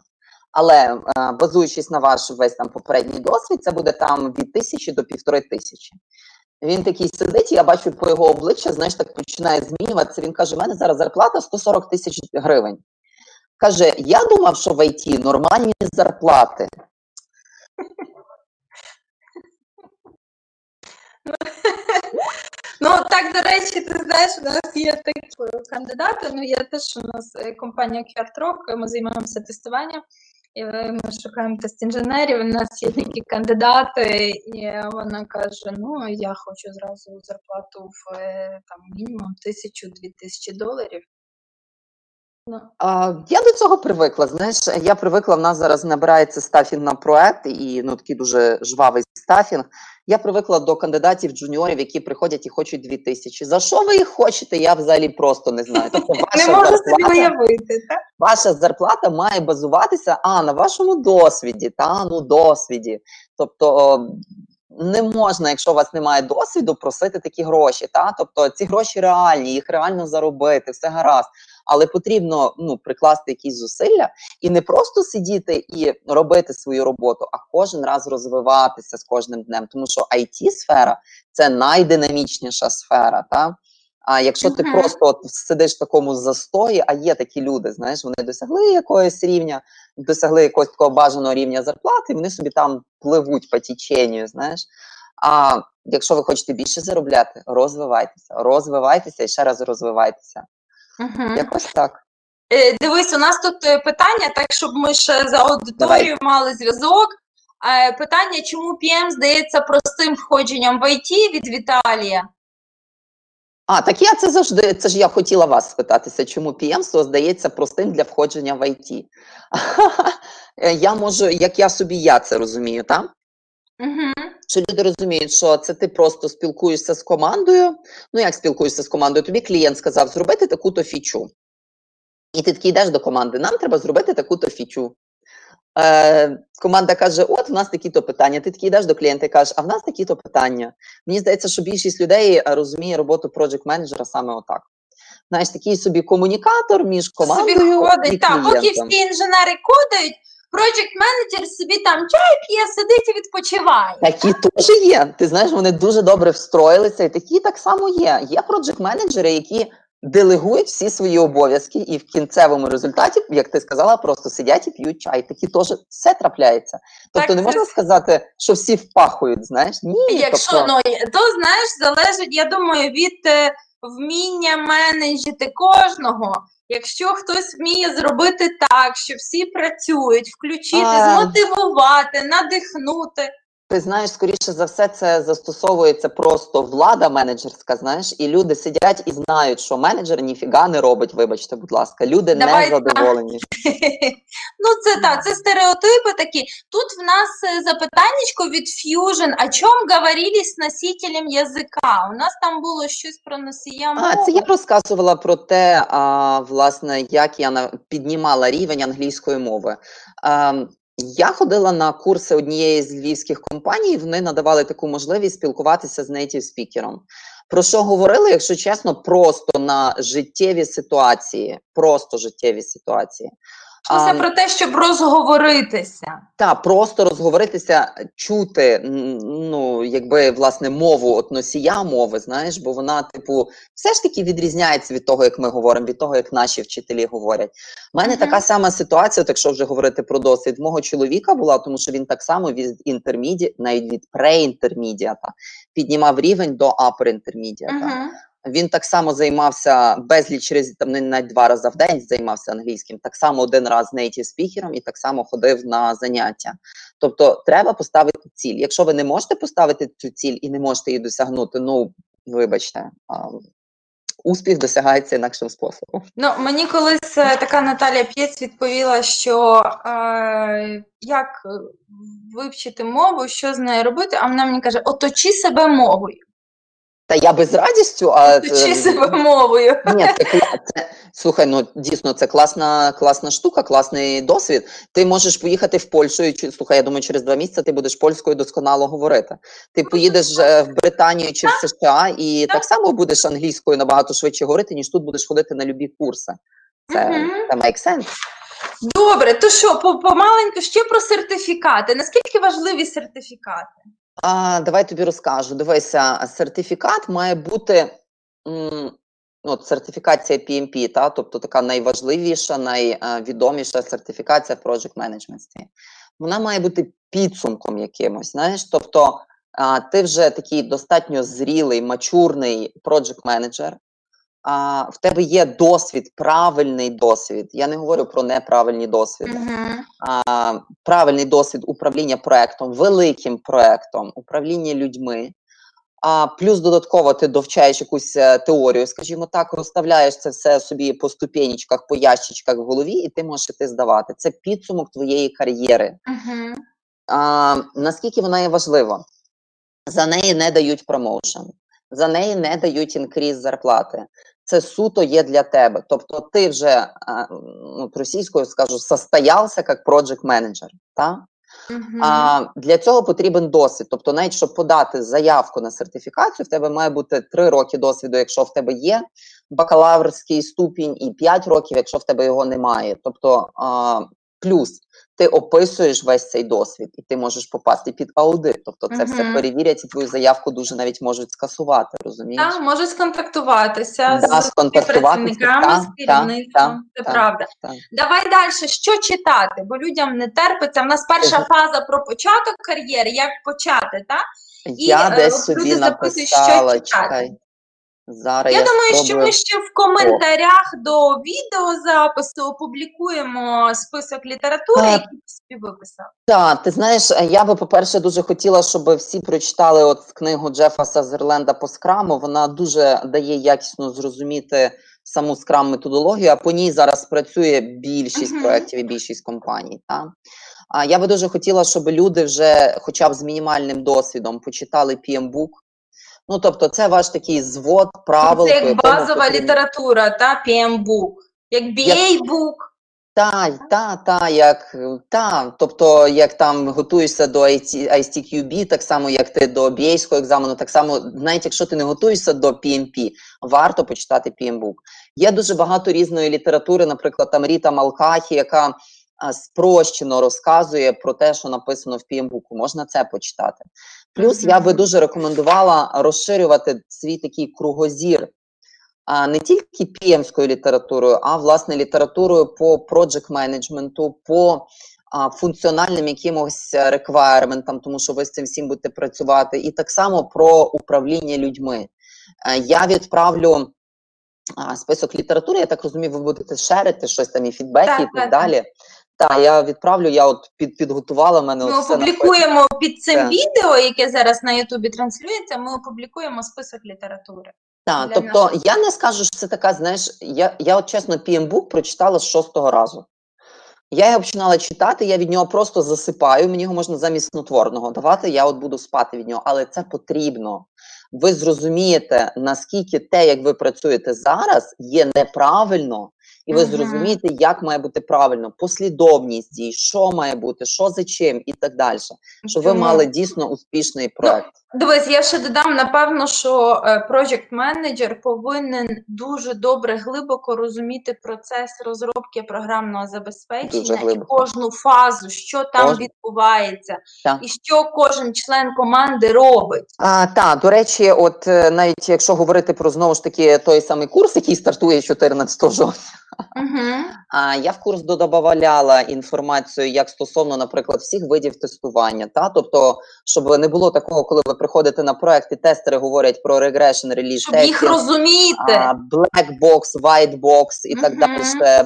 але е, базуючись на ваш весь там попередній досвід, це буде там від тисячі до півтори тисячі. Він такий сидить, і я бачу по його обличчя, знаєш, так починає змінюватися. Він каже: у мене зараз зарплата 140 тисяч гривень. Каже: Я думав, що в ІТ нормальні зарплати. Ну так, до речі, ти знаєш, у нас є такі кандидати. Ну, є теж у нас е, компанія QRTROC, ми займаємося тестуванням. І е, ми шукаємо тест-інженерів. У нас є такі кандидати, і вона каже: Ну, я хочу зразу зарплату в е, там мінімум тисячу-дві тисячі доларів. Ну, я до цього привикла. Знаєш, я привикла, в нас зараз набирається стафінг на проект, і ну такий дуже жвавий стафінг. Я привикла до кандидатів джуніорів, які приходять і хочуть дві тисячі. За що ви їх хочете? Я взагалі просто не знаю. Тобто не ваша можу собі зарплата, уявити, так? ваша зарплата має базуватися а на вашому досвіді, та ну досвіді. Тобто не можна, якщо у вас немає досвіду, просити такі гроші. Та? Тобто ці гроші реальні, їх реально заробити, все гаразд. Але потрібно ну, прикласти якісь зусилля і не просто сидіти і робити свою роботу, а кожен раз розвиватися з кожним днем. Тому що it сфера це найдинамічніша сфера. Та? А якщо ти Мгм. просто от сидиш в такому застої, а є такі люди, знаєш, вони досягли якогось рівня, досягли якогось такого бажаного рівня зарплати, і вони собі там пливуть по теченню, знаєш. А якщо ви хочете більше заробляти, розвивайтеся, розвивайтеся і ще раз розвивайтеся. Угу. Якось так. Е, Дивись, у нас тут е, питання, так щоб ми ще за аудиторією мали зв'язок. Е, Питання, чому PM здається простим входженням в IT від Віталія? А, так я це завжди. Це ж я хотіла вас спитатися, чому піємство здається простим для входження в ІТ. Я можу, як я собі я це розумію, так? Угу. Що люди розуміють, що це ти просто спілкуєшся з командою. Ну, як спілкуєшся з командою? Тобі клієнт сказав зробити таку-то фічу. І ти такий йдеш до команди, нам треба зробити таку-то фічу. Е, команда каже: От, в нас такі-то питання. Ти такий йдеш до клієнта і кажеш, а в нас такі-то питання. Мені здається, що більшість людей е, розуміє роботу проджект менеджера саме отак. Знаєш, такий собі комунікатор між командою Собі і ходить. Так, поки всі інженери кодають, project менеджер собі там чай п'є, сидить і відпочиває. Такі теж є. Ти знаєш, вони дуже добре встроїлися, і такі так само є. Є проджект менеджери, які делегують всі свої обов'язки, і в кінцевому результаті, як ти сказала, просто сидять і п'ють чай. Такі теж все трапляється. Тобто Так, не можна с- сказати, що всі впахують, знаєш? Ні, Якщо тобто, ну то знаєш, залежить, я думаю, від е, вміння менеджити кожного. Якщо хтось вміє зробити так, що всі працюють, включити, змотивувати, надихнути. Ти знаєш, скоріше за все, це застосовується просто влада менеджерська, знаєш, і люди сидять і знають, що менеджер ніфіга не робить, вибачте, будь ласка. Люди Давай не задоволені. Ну, це так, це стереотипи такі. Тут в нас е, запитаннячко від Fusion. О чому говорили з носителем язика? У нас там було щось про носія мови. А це я розказувала про те, а, власне, як я на- піднімала рівень англійської мови. Ем, я ходила на курси однієї з львівських компаній. Вони надавали таку можливість спілкуватися з нейтів спікером. Про що говорили, якщо чесно, просто на життєві ситуації, просто життєві ситуації. Це А, про те, щоб розговоритися. та просто розговоритися, чути, ну якби власне мову от носія мови, знаєш, бо вона, типу, все ж таки відрізняється від того, як ми говоримо, від того, як наші вчителі говорять. У мене Мгм. така сама ситуація, от якщо вже говорити про досвід мого чоловіка була, тому що він так само від інтерміді, навіть від преінтермідіата, піднімав рівень до upper інтермідіата. Угу. Він так само займався безліч разів, там не навіть два рази в день займався англійським, так само один раз нейтів спікером і так само ходив на заняття. Тобто треба поставити ціль. Якщо ви не можете поставити цю ціль і не можете її досягнути, ну вибачте, успіх досягається інакшим способом. Ну, мені колись е, така Наталя П'єць відповіла, що е, як е, вивчити мову, що з нею робити, а вона мені каже: оточи себе мовою. Та я би з радістю, а Оточи е, себе мовою. Ні, це, це слухай, ну дійсно це класна, класна штука, класний досвід. Ти можеш поїхати в Польщу і слухай, я думаю, через два місяці ти будеш польською досконало говорити. Ти поїдеш е, в Британію чи в США і так само будеш англійською набагато швидше говорити, ніж тут будеш ходити на любі курси. Це, це make sense. Добре, то що, помаленьку ще про сертифікати. Наскільки важливі сертифікати? А, давай тобі розкажу. Дивися, сертифікат має бути м, ну, от сертифікація PMP, та, тобто така найважливіша, найвідоміша сертифікація в project Management. Вона має бути підсумком якимось, знаєш, тобто а, ти вже такий достатньо зрілий, мачурний project менеджер. А, в тебе є досвід, правильний досвід. Я не говорю про неправильні досвіди Угу. а, правильний досвід управління проектом, великим проектом, управління людьми. А плюс додатково ти довчаєш якусь е, теорію, скажімо так, розставляєш це все собі по ступенічках, по ящичках в голові, і ти можеш іти здавати. Це підсумок твоєї кар'єри. Угу. А, наскільки вона є важлива? За неї не дають промоушен, за неї не дають інкріз зарплати. Це суто є для тебе. Тобто, ти вже ну, от російською скажу, состоявся як project менеджер. Та? Угу. А, для цього потрібен досвід. Тобто, навіть щоб подати заявку на сертифікацію, в тебе має бути 3 роки досвіду, якщо в тебе є бакалаврський ступінь, і 5 років, якщо в тебе його немає. Тобто, а, плюс ти описуєш весь цей досвід, і ти можеш попасти під аудит. Тобто, це все перевірять, і твою заявку дуже навіть можуть скасувати. Розумієш? Так, можуть сконтактуватися Да, з працівниками, та, з керівництвом. Це та, правда. та. Давай далі. Що читати? Бо людям не терпиться. У нас перша Мгм. фаза про початок кар'єри, як почати, так? Я е, десь собі люди запитують, що написала. читати. Чекай. Зараз Я, я, думаю, що ми ще в коментарях до відеозапису опублікуємо список літератури, який ти собі виписав. Так, ти знаєш, е, я би, по-перше, дуже хотіла, щоб всі прочитали от книгу Джефа Сазерленда по скраму. Вона дуже дає якісно зрозуміти саму скрам методологію, а по ній зараз працює більшість Мгм. проєктів і більшість компаній. Так? А я би дуже хотіла, щоб люди вже, хоча б з мінімальним досвідом, почитали PM-бук. Ну, тобто, це ваш такий звод правил. Це як базова потрібно- література, та PM-бук, як BA-бук. Та, та, та, як та, тобто, як там готуєшся до IT, ISTQB, так само як ти до BA-ського екзамену, так само, навіть якщо ти не готуєшся до PMP, варто почитати PM-бук. Є дуже багато різної літератури, наприклад, там Ріта Малкахі, яка спрощено розказує про те, що написано в PM-буку. Можна це почитати. Плюс я би дуже рекомендувала розширювати свій такий кругозір а, не тільки PM-ською літературою, а власне літературою по project менеджменту, по функціональним якимось реквайрментам, тому що ви з цим всім будете працювати, і так само про управління людьми. Е, Я відправлю список літератури, я так розумію, ви будете шерити щось там і фідбеки, Так, і так, так, далі. Так, я відправлю, я от під, підготувала мене Ми все опублікуємо під цим Так. відео, яке зараз на Ютубі транслюється. Ми опублікуємо список літератури. Так, тобто наших- я не скажу, що це така, знаєш, я, я от чесно PM-бук прочитала з шостого разу. Я його починала читати, я від нього просто засипаю, мені його можна замість снотворного давати, я от буду спати від нього, але це потрібно. Ви зрозумієте, наскільки те, як ви працюєте зараз, є неправильно, і ви зрозумієте, як має бути правильно, послідовність дій, що має бути, що за чим і так далі. Щоб ви мали дійсно успішний проект. Дивись, я ще додам, напевно, що е, project менеджер повинен дуже добре глибоко розуміти процес розробки програмного забезпечення і кожну фазу, що там Кожну. відбувається, Так. і що кожен член команди робить. А, та, до речі, от е, навіть якщо говорити про знову ж таки той самий курс, який стартує 14 жовтня, Угу. а я в курс додавала інформацію як стосовно, наприклад, всіх видів тестування. Та тобто, щоб не було такого, коли ви приходите на проект і тестери говорять про regression, release Щоб їх розуміти. black box, white box і так далі,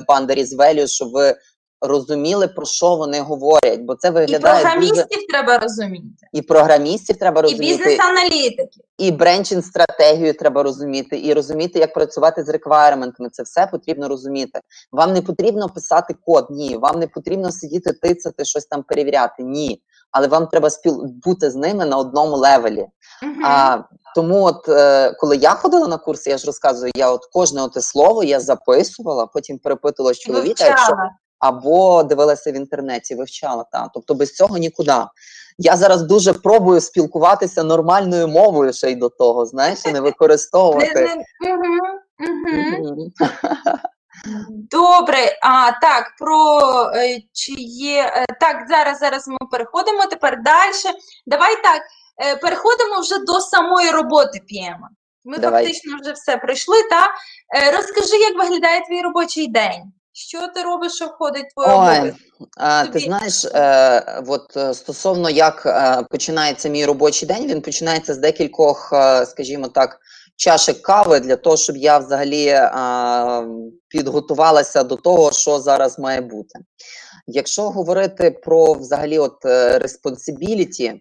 boundaries values, щоб ви розуміли про що вони говорять, бо це І виглядає дуже програмістів треба розуміти, і програмістів треба розуміти. і бізнес-аналітиків. І бренчинг стратегію треба розуміти, і розуміти, як працювати з реквайрементами. Це все потрібно розуміти. Вам не потрібно писати код, ні. Вам не потрібно сидіти, тицяти, щось там перевіряти. Ні. Але вам треба спіл... бути з ними на одному левелі. Мгм. А, тому, от е, коли я ходила на курси, я ж розказую, я от кожне оте слово я записувала, потім перепитувала з чоловіка, якщо або дивилася в інтернеті, вивчала та. Тобто без цього нікуди. Я зараз дуже пробую спілкуватися нормальною мовою ще й до того, знаєш, і Не- використовувати. Добре, а так про е, чи є е, так. Зараз зараз ми переходимо тепер далі. Давай так е, переходимо вже до самої роботи PM. Ми Давай. фактично вже все пройшли. Та розкажи, як виглядає твій робочий день? Що ти робиш, що входить в твою Ой? А, ти знаєш, е, от стосовно як починається мій робочий день, він починається з декількох, скажімо так, чашек кави для того, щоб я взагалі е, підготувалася до того, що зараз має бути. Якщо говорити про взагалі от е, responsibility,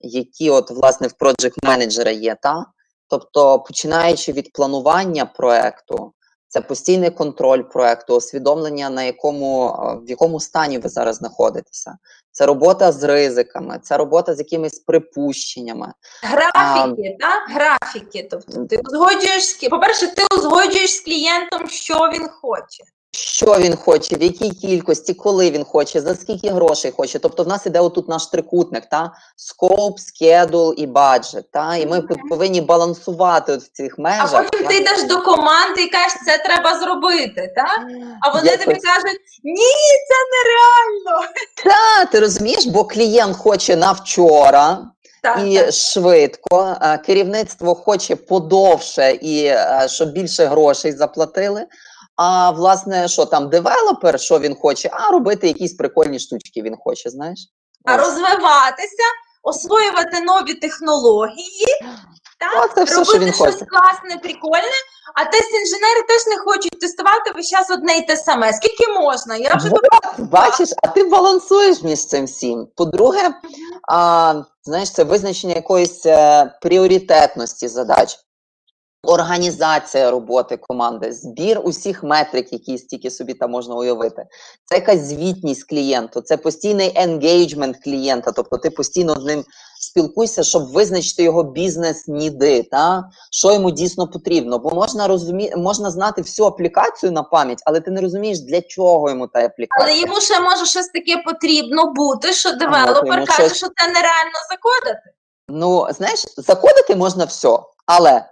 які от власне в project менеджера є, та тобто починаючи від планування проекту, це постійний контроль проекту, усвідомлення, на якому е, в якому стані ви зараз знаходитеся. Це робота з ризиками, це робота з якимись припущеннями. Графіки, так? Графіки. Тобто ти узгоджуєш з по-перше, ти узгоджуєш з клієнтом, що він хоче. Що він хоче, в якій кількості, коли він хоче, за скільки грошей хоче. Тобто, в нас іде отут наш трикутник, та scope, schedule і budget, та і ми повинні балансувати от в цих межах. А потім ти йдеш до команди і кажеш, це треба зробити, так? А вони Я тобі хоч- кажуть, ні, це нереально. Та, ти розумієш, бо клієнт хоче на вчора, Так, і так. швидко. Керівництво хоче подовше і щоб більше грошей заплатили. А власне, що там девелопер, що він хоче? А робити якісь прикольні штучки він хоче, знаєш? А розвиватися, освоювати нові технології, так? Оце все, що робити він щось хоче. класне, прикольне. А тест-інженери теж не хочуть тестувати весь час одне і те саме. Скільки можна? Я вже Вот, бачиш, а ти балансуєш між цим всім. По-друге, а, знаєш, це визначення якоїсь е, пріоритетності задач. Організація роботи команди, збір усіх метрик, які стільки собі там можна уявити. Це якась звітність клієнту, це постійний енгейджмент клієнта, тобто ти постійно з ним спілкуйся, щоб визначити його бізнес-ніди, та що йому дійсно потрібно. Бо можна розумі... можна знати всю аплікацію на пам'ять, але ти не розумієш, для чого йому та аплікація. Але йому ще може щось таке потрібно бути, що девелопер каже, щось- що це нереально закодити. Ну, знаєш, закодити можна все, але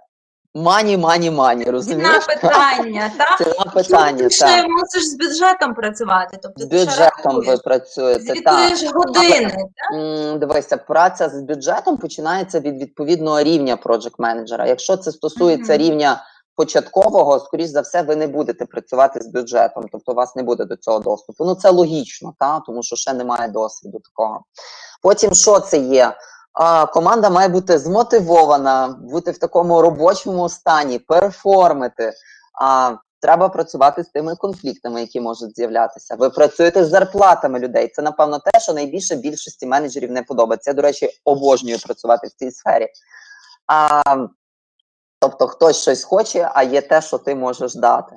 money, money, money, Ціна розумієш? питання, так? Ціна питання, ти ще мусиш з бюджетом працювати. Тобто З бюджетом ви працюєте, так. звітуєш години. М, Дивися, праця з бюджетом починається від відповідного рівня project менеджера. Якщо це стосується рівня початкового, скоріш за все, ви не будете працювати з бюджетом, тобто у вас не буде до цього доступу. Ну це логічно, та тому що ще немає досвіду такого. Потім що це є? Команда має бути змотивована, бути в такому робочому стані, перформити. А, треба працювати з тими конфліктами, які можуть з'являтися. Ви працюєте з зарплатами людей. Це, напевно, те, що найбільше більшості менеджерів не подобається. Я, до речі, обожнюю працювати в цій сфері. А, тобто, хтось щось хоче, а є те, що ти можеш дати.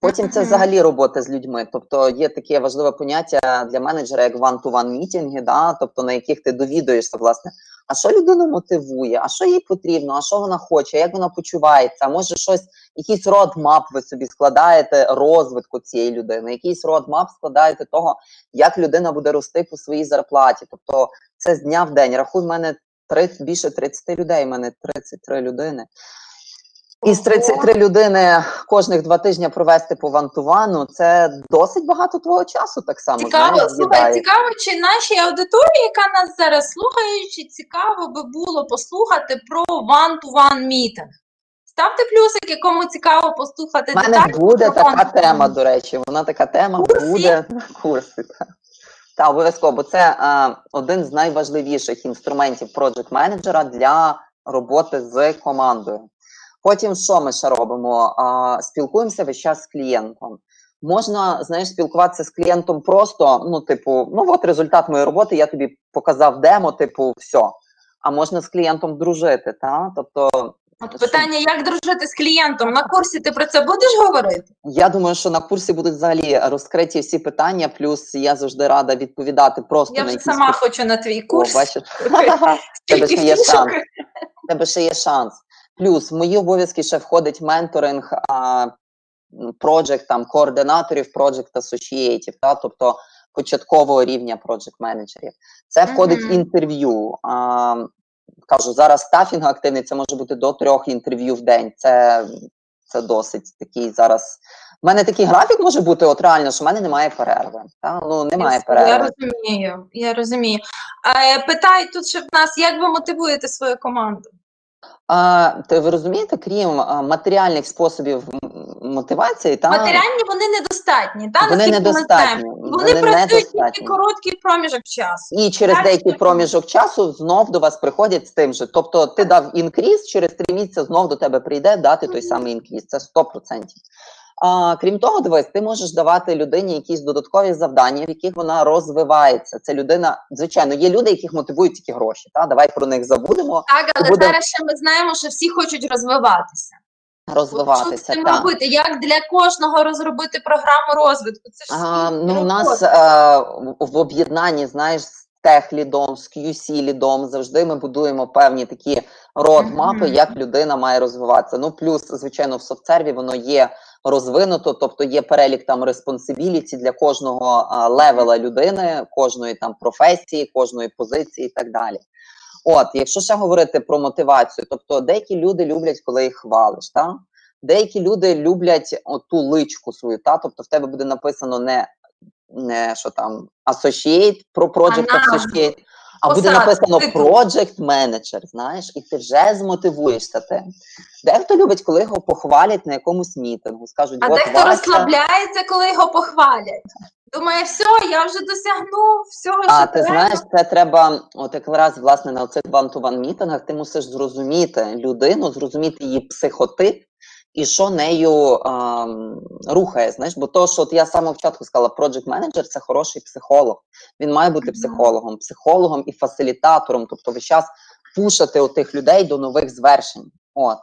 Потім це взагалі робота з людьми. Тобто є таке важливе поняття для менеджера, як one-to-one мітінги, да? тобто на яких ти довідуєшся, власне, а що людину мотивує, а що їй потрібно, а що вона хоче, як вона почувається, а може щось, якийсь родмап ви собі складаєте розвитку цієї людини, якийсь родмап складаєте того, як людина буде рости по своїй зарплаті. Тобто це з дня в день. Рахуй, в мене 30, більше 30 людей, в мене 33 людини. Із Ого. 33 людини кожних два тижні провести по вантувану, це досить багато твого часу так само. Цікаво, слухай, цікаво, чи нашій аудиторії, яка нас зараз слухає, чи цікаво би було послухати про one-to-one мітинг. Ставте плюсики, кому цікаво послухати У мене деталі буде така one-to-one. тема, до речі. Вона така тема Курси? буде на курси. Так, та, обов'язково, бо це а, один з найважливіших інструментів project менеджера для роботи з командою. Потім що ми ще робимо? А, спілкуємося весь час з клієнтом. Можна, знаєш, спілкуватися з клієнтом просто, ну, типу, ну от результат моєї роботи, я тобі показав демо, типу, все. А можна з клієнтом дружити, та? Тобто От питання, як дружити з клієнтом? На курсі ти про це будеш говорити? Я думаю, що на курсі будуть взагалі розкриті всі питання, плюс я завжди рада відповідати просто Я на вже якісь сама хочу на твій О, курс. бачиш, тебе ще є шанс. тебе ще є шанс. Плюс в мої обов'язки ще входить менторинг а, project, там, координаторів project associateів, та, тобто початкового рівня project менеджерів. Це входить Мгм. інтерв'ю. А, кажу, зараз стафінг активний, це може бути до трьох інтерв'ю в день. Це, це досить такий зараз. У мене такий графік може бути, от реально, що в мене немає перерви. Та? Ну, немає Я перерви. розумію, я розумію. Е, питай тут в нас, як ви мотивуєте свою команду? А, то ви розумієте, крім матеріальних способів мотивації, та Матеріальні вони недостатні, та, Вони недостатні, вони Вони працюють тільки короткий проміжок часу. і через Так, деякий так. проміжок часу знов до вас приходять з тим же. Тобто ти дав інкріз, через три місяці знов до тебе прийде дати той самий інкріз. Це 100%. А, крім того, дивись, ти можеш давати людині якісь додаткові завдання, в яких вона розвивається. Це людина, звичайно, є люди, яких мотивують тільки гроші. Та давай про них забудемо, Так, але буде- зараз ще ми знаємо, що всі хочуть розвиватися. Що розвиватися. та. робити? Як для кожного розробити програму розвитку? Це ж А, ну, у нас роботи. е, в- в об'єднанні, знаєш, з техлідом, з QC-лідом завжди ми будуємо певні такі родмапи, як людина має розвиватися. Ну, плюс, звичайно, в софтсерві воно є розвинуто, тобто є перелік там респонсибіліті для кожного а, левела людини, кожної там професії, кожної позиції і так далі. От, якщо ще говорити про мотивацію, тобто деякі люди люблять, коли їх хвалиш, та? деякі люди люблять ту личку свою, та? тобто в тебе буде написано не що там associate, про project associate, а буде написано титул. project manager, знаєш, і ти вже змотивуєшся тим. Дехто любить, коли його похвалять на якомусь мітингу, скажуть, А дехто Вася, розслабляється, коли його похвалять. Думає, все, я вже досягнув всього, А ти треба. знаєш, це треба, от якраз власне на цих one-to-one мітингах ти мусиш зрозуміти людину, зрозуміти її психотип і що нею ем, рухає. Знаєш, бо то, що от я саме в початку сказала, project менеджер це хороший психолог. Він має бути психологом, психологом і фасилітатором, тобто весь час пушити отих людей до нових звершень. От.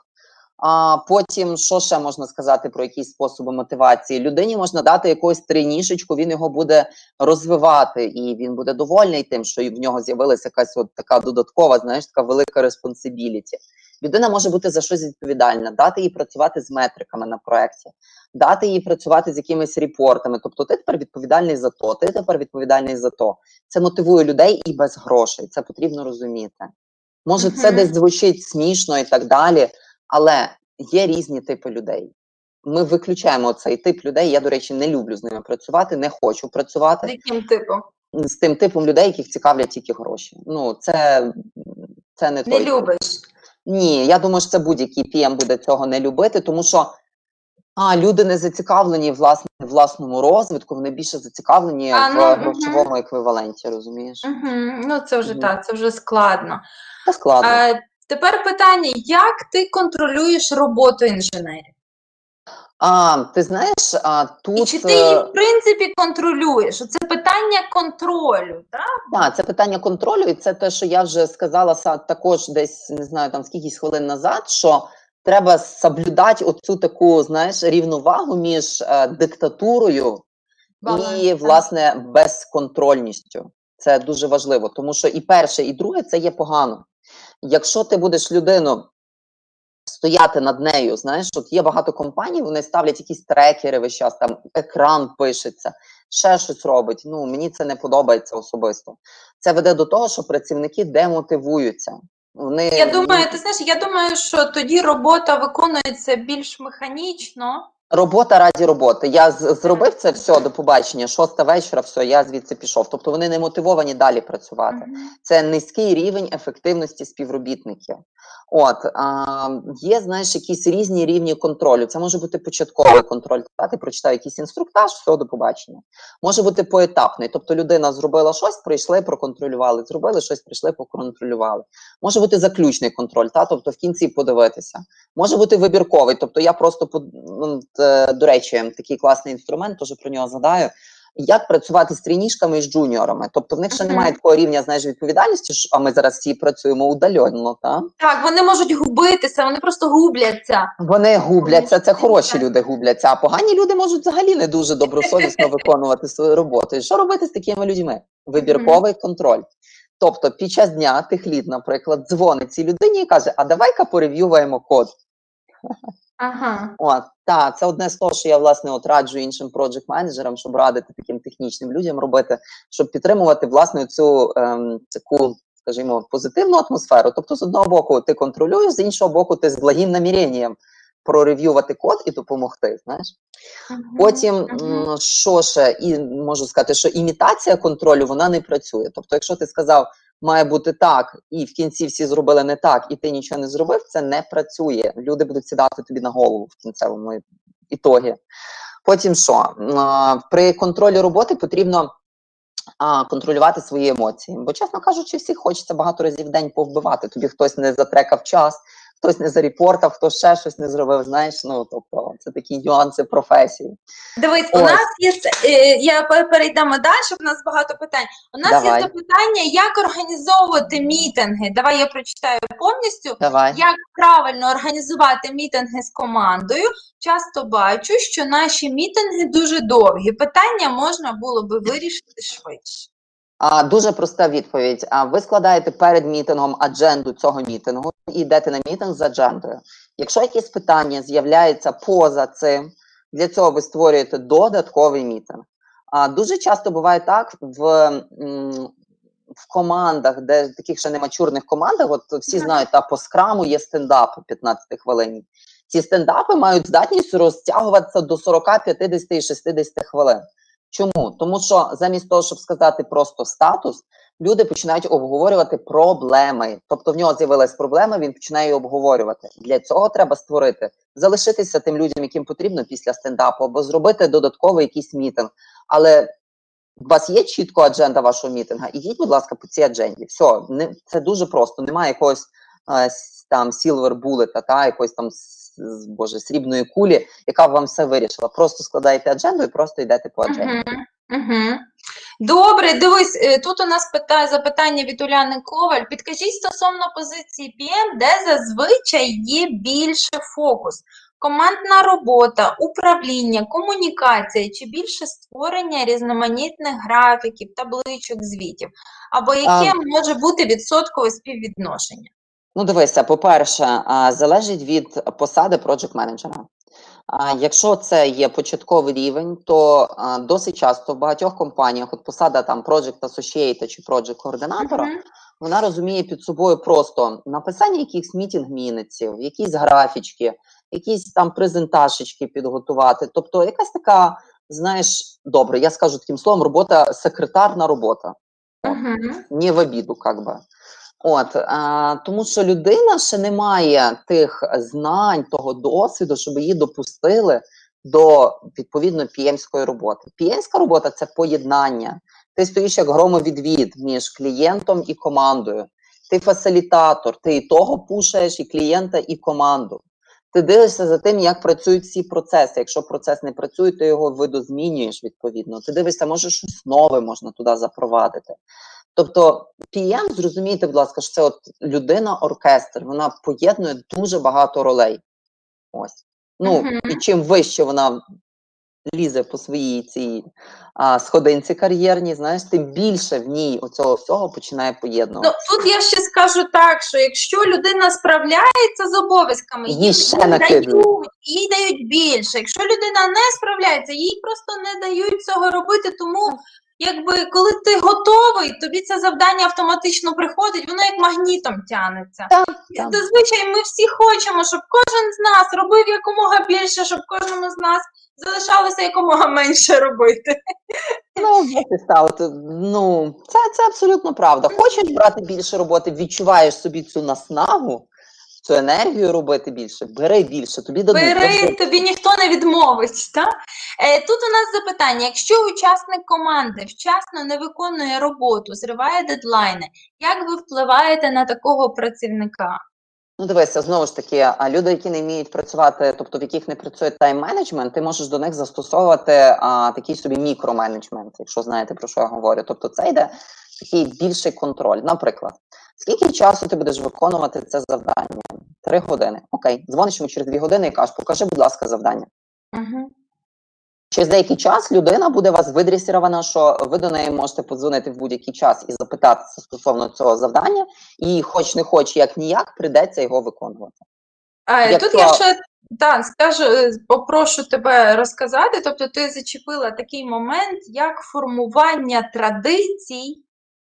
А потім, що ще можна сказати про якісь способи мотивації? Людині можна дати якусь тренішечку, він його буде розвивати, і він буде довольний тим, що в нього з'явилася якась от така додаткова, знаєш, така велика респонсибіліті. Людина може бути за щось відповідальна, дати їй працювати з метриками на проєкті, дати їй працювати з якимись репортами. Тобто, ти тепер відповідальний за то, ти тепер відповідальний за то. Це мотивує людей і без грошей. Це потрібно розуміти. Може, це десь звучить смішно і так далі, але є різні типи людей. Ми виключаємо цей тип людей. Я, до речі, не люблю з ними працювати, не хочу працювати. З яким типом? з тим типом людей, яких цікавлять тільки гроші. Ну, це, це не, Не той тип. любиш. Ні, я думаю, що це будь-який PM буде цього не любити, тому що а, люди не зацікавлені власне в власному розвитку, вони більше зацікавлені А, в ну, мгм. грошовому еквіваленті, розумієш? Угу. Ну, це вже Мгм. так, це вже складно. Це складно. Е, тепер питання: як ти контролюєш роботу інженерів? А, ти знаєш, а, тут І чи ти е, її, в принципі, контролюєш? Це питання контролю, так? Так, це питання контролю, і це те, що я вже сказала також десь не знаю там скількись хвилин назад, що треба соблюдати оцю таку, знаєш, рівновагу між е, диктатурою Баланс, і власне безконтрольністю. Це дуже важливо, тому що і перше, і друге це є погано. Якщо ти будеш людину стояти над нею, знаєш, от є багато компаній, вони ставлять якісь трекери весь час, там екран пишеться, ще щось робить. Ну мені це не подобається особисто. Це веде до того, що працівники демотивуються. Вони Я думаю, ти знаєш, я думаю, що тоді робота виконується більш механічно. Робота раді роботи. Я зробив це все до побачення. Шоста вечора, все, я звідси пішов. Тобто вони не мотивовані далі працювати. Це низький рівень ефективності співробітників. От а, є, знаєш, якісь різні рівні контролю. Це може бути початковий контроль. Та ти прочитав якийсь інструктаж, все до побачення. Може бути поетапний. Тобто людина зробила щось, прийшли, проконтролювали. Зробили щось, прийшли, проконтролювали. Може бути заключний контроль, та тобто в кінці подивитися. Може бути вибірковий. Тобто я просто ну, до речі, такий класний інструмент, теж про нього згадаю. Як працювати з трійнішками і з джуніорами? Тобто в них ще немає такого рівня знаєш, відповідальності, що- а ми зараз всі працюємо удальонно, та? Так, вони можуть губитися, вони просто губляться. Вони губляться, це хороші люди губляться, а погані люди можуть взагалі не дуже добросовісно виконувати свою роботу. І що робити з такими людьми? Вибірковий контроль. Тобто під час дня техлід, наприклад, дзвонить цій людині і каже: А давай-ка порев'юваємо код. Ага. От, так, це одне з того, що я власне от раджу іншим проджект менеджерам, щоб радити таким технічним людям робити, щоб підтримувати власне цю ем, таку, скажімо, позитивну атмосферу. Тобто, з одного боку, ти контролюєш, з іншого боку, ти з благим наміренням прорев'ювати код і допомогти. Знаєш, Мгм. потім м, що ще, і можу сказати, що імітація контролю вона не працює. Тобто, якщо ти сказав, має бути так, і в кінці всі зробили не так, і ти нічого не зробив, це не працює. Люди будуть сідати тобі на голову в кінцевому ітогі. Потім що? При контролі роботи потрібно контролювати свої емоції. Бо, чесно кажучи, всі хочеться багато разів в день повбивати. Тобі хтось не затрекав час, хтось не зарепортав, хтось ще щось не зробив. Знаєш, ну тобто це такі нюанси професії. Дивись, у нас є е, я перейдемо далі. У нас багато питань. У нас Давай. є запитання, як організовувати мітинги. Давай я прочитаю повністю. Давай. Як правильно організувати мітинги з командою? Часто бачу, що наші мітинги дуже довгі. Питання можна було би вирішити швидше. А, дуже проста відповідь. А, ви складаєте перед мітингом адженду цього мітингу і йдете на мітинг з аджендою. Якщо якісь питання з'являються поза цим, для цього ви створюєте додатковий мітинг. А, дуже часто буває так в, в командах, де таких ще немачурних командах, от всі знають, та по скраму є стендапи 15 хвилин. Ці стендапи мають здатність розтягуватися до 40, 50 і 60 хвилин. Чому? Тому що замість того, щоб сказати просто статус, люди починають обговорювати проблеми. Тобто в нього з'явилась проблема, він починає її обговорювати. Для цього треба створити, залишитися тим людям, яким потрібно після стендапу, або зробити додатковий якийсь мітинг. Але у вас є чітко адженда вашого мітинга? Ідіть, будь ласка, по цій адженді. Все, не, це дуже просто. Немає якогось е, там silver bullet, та якоїсь там с- боже, срібної кулі, яка б вам все вирішила. Просто складаєте адженду і просто йдете по адженді. Угу. Угу. Добре, дивись, е, тут у нас питає запитання від Уляни Коваль. Підкажіть стосовно позиції PM, де зазвичай є більше фокус. Командна робота, управління, комунікація чи більше створення різноманітних графіків, табличок, звітів, або яке може бути відсоткове співвідношення? Ну, дивися, по-перше, залежить від посади проджект менеджера. А якщо це є початковий рівень, то досить часто в багатьох компаніях, от посада там Project Associate чи Project координатора, Мгм. вона розуміє під собою просто написання якихось мітінг-мінеців, якісь графічки, якісь там презентажечки підготувати. Тобто, якась така, знаєш, добре, я скажу таким словом, робота, секретарна робота. Мгм. Не в обіду, как би. От а, тому, що людина ще не має тих знань, того досвіду, щоб її допустили до відповідно піємської роботи. Піємська робота це поєднання. Ти стоїш як громовідвід між клієнтом і командою. Ти фасилітатор, ти і того пушаєш, і клієнта, і команду. Ти дивишся за тим, як працюють всі процеси. Якщо процес не працює, ти його видозмінюєш відповідно. Ти дивишся, може щось нове можна туди запровадити. Тобто, PM, зрозумійте, будь ласка, що це от людина-оркестр, вона поєднує дуже багато ролей. Ось. Ну, Мгм. і чим вище вона лізе по своїй цій а, сходинці кар'єрній, знаєш, тим більше в ній оцього всього починає Ну, поєднувати. тут я ще скажу так, що якщо людина справляється з обов'язками, Їй їй ще дають, їй дають більше. Якщо людина не справляється, їй просто не дають цього робити. Тому, якби коли ти готовий, тобі це завдання автоматично приходить, воно як магнітом тягнеться. Так, так. Зазвичай ми всі хочемо, щоб кожен з нас робив якомога більше, щоб кожному з нас залишалося якомога менше робити. Ну, стало. Ну, це, це абсолютно правда. Хочеш брати більше роботи, відчуваєш собі цю наснагу, цю енергію робити більше, бери більше, тобі дадуть. Бери, тобі ніхто не відмовить. Та? Е, тут у нас запитання: якщо учасник команди вчасно не виконує роботу, зриває дедлайни, як ви впливаєте на такого працівника? Ну, дивися, знову ж таки, а люди, які не вміють працювати, тобто в яких не працює тайм-менеджмент, ти можеш до них застосовувати а, такий собі мікроменеджмент, якщо знаєте про що я говорю. Тобто це йде такий більший контроль. Наприклад, скільки часу ти будеш виконувати це завдання? Три години. Окей, дзвониш йому через дві години і кажеш, покажи, будь ласка, завдання. Угу. Через деякий час людина буде вас видресірована, що ви до неї можете подзвонити в будь-який час і запитатися стосовно цього завдання, і хоч не хоч, як ніяк, прийдеться його виконувати. Е, Якщо- Тут я ще да, скажу, е, попрошу тебе розказати. Тобто, ти зачепила такий момент, як формування традицій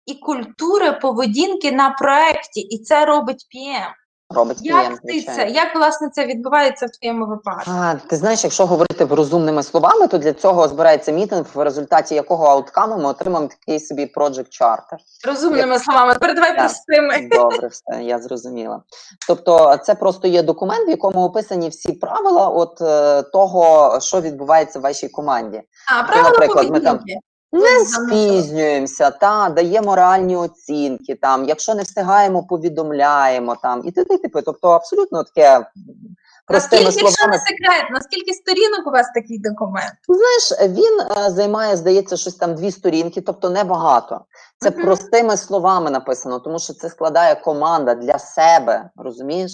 і культури поведінки на проєкті, і це робить PM. Робить Як ти це? Як власне це відбувається в твоєму випадку? А, ти знаєш, якщо говорити розумними словами, то для цього збирається мітинг, в результаті якого ауткаму ми отримаємо такий собі project charter. Розумними словами, тепер давай Так. простими. Добре, все, я зрозуміла. Тобто, це просто є документ, в якому описані всі правила от е, того, що відбувається в вашій команді. А, правила наприклад, ми там поведінки. Не спізнюємося, та даємо реальні оцінки. Там, якщо не встигаємо, повідомляємо там і т.д. типу. Тобто, абсолютно таке простими Наскільки, якщо не секрет, наскільки сторінок у вас такий документ? Знаєш, він е, займає, здається, щось там дві сторінки, тобто небагато. Це Мгм. простими словами написано, тому що це складає команда для себе, розумієш?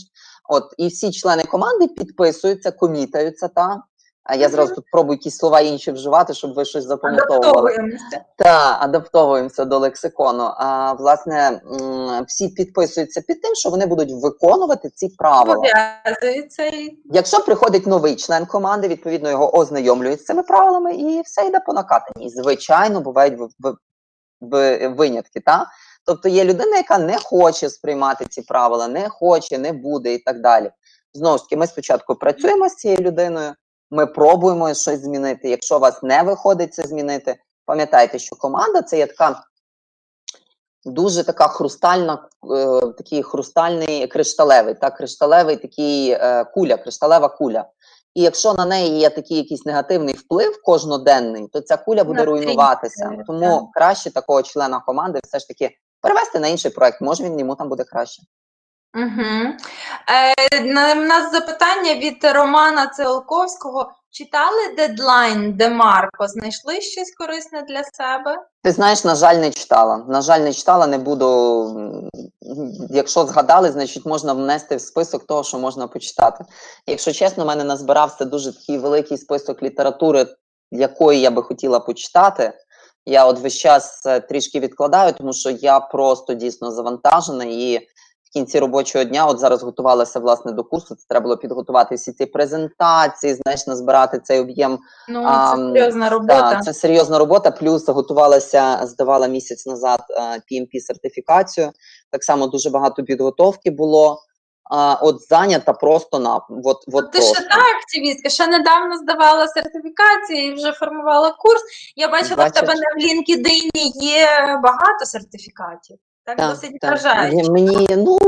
От і всі члени команди підписуються, комітаються. Та а я зразу тут пробую якісь слова інші вживати, щоб ви щось запам'ятовували. Адаптовуємося. Та адаптовуємося до лексикону. А власне всі підписуються під тим, що вони будуть виконувати ці правила. Якщо приходить новий член команди, відповідно його ознайомлюють з цими правилами, і все йде по накатанні. І, звичайно, бувають винятки. Та? Тобто є людина, яка не хоче сприймати ці правила, не хоче, не буде і так далі. Знову ж таки, ми спочатку працюємо з цією людиною, ми пробуємо щось змінити. Якщо у вас не виходить це змінити, пам'ятайте, що команда це є така дуже така хрустальна, е, такий хрустальний кришталевий, так, кришталевий такий е, куля, кришталева куля. І якщо на неї є такий якийсь негативний вплив кожноденний, то ця куля буде руйнуватися. Тому краще такого члена команди все ж таки перевести на інший проект. Може він йому там буде краще. Угу. Е, на, в нас запитання від Романа Циолковського. Читали дедлайн Демарко? Знайшли щось корисне для себе? Ти знаєш, на жаль, не читала. На жаль, не читала, не буду. Якщо згадали, значить можна внести в список того, що можна почитати. Якщо чесно, в мене назбирався дуже такий великий список літератури, якої я би хотіла почитати. Я от весь час е, трішки відкладаю, тому що я просто дійсно завантажена і в кінці робочого дня, от зараз готувалася власне до курсу. Це треба було підготувати всі ці презентації, знаєш, назбирати цей об'єм Ну, А, це серйозна робота. так, це серйозна робота. Плюс готувалася, здавала місяць назад е, PMP сертифікацію. Так само дуже багато підготовки було. А, от зайнята просто на от, от Ти просто. ще та активістка, ще недавно здавала сертифікацію і вже формувала курс. Я бачила, в тебе на LinkedIn є багато сертифікатів. Так, Так, досить так. вражаюче. Мені, ну,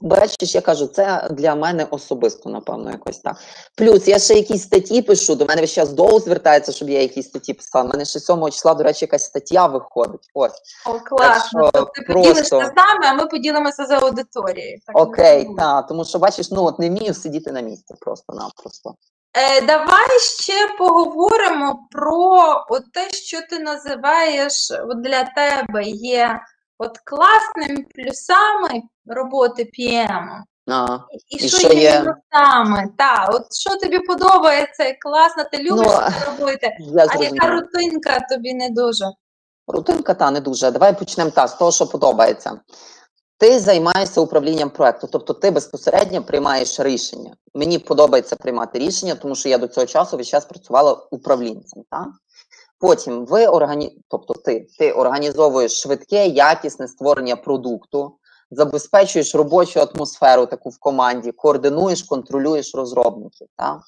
бачиш, я кажу, це для мене особисто, напевно, якось так. Плюс я ще якісь статті пишу, до мене весь час довго звертається, щоб я якісь статті писала. У мене ще 7 числа, до речі, якась стаття виходить. Ось. О, класно. що ти просто- поділишся з нами, а ми поділимося з аудиторією. Так, Окей, так, тому що бачиш, ну от не вмію сидіти на місці просто-напросто. Е, давай ще поговоримо про от те, що ти називаєш от для тебе є от класними плюсами роботи PM. А, І, І що є мінусами? Так, от що тобі подобається класно, ти любиш Ну, це робити, я а яка рутинка тобі не дуже? Рутинка та не дуже. Давай почнемо та з того, що подобається. Ти займаєшся управлінням проекту, тобто ти безпосередньо приймаєш рішення. Мені подобається приймати рішення, тому що я до цього часу весь час працювала управлінцем. Так? Потім ви органі... тобто ти, ти організовуєш швидке, якісне створення продукту, забезпечуєш робочу атмосферу таку в команді, координуєш, контролюєш розробників. Так?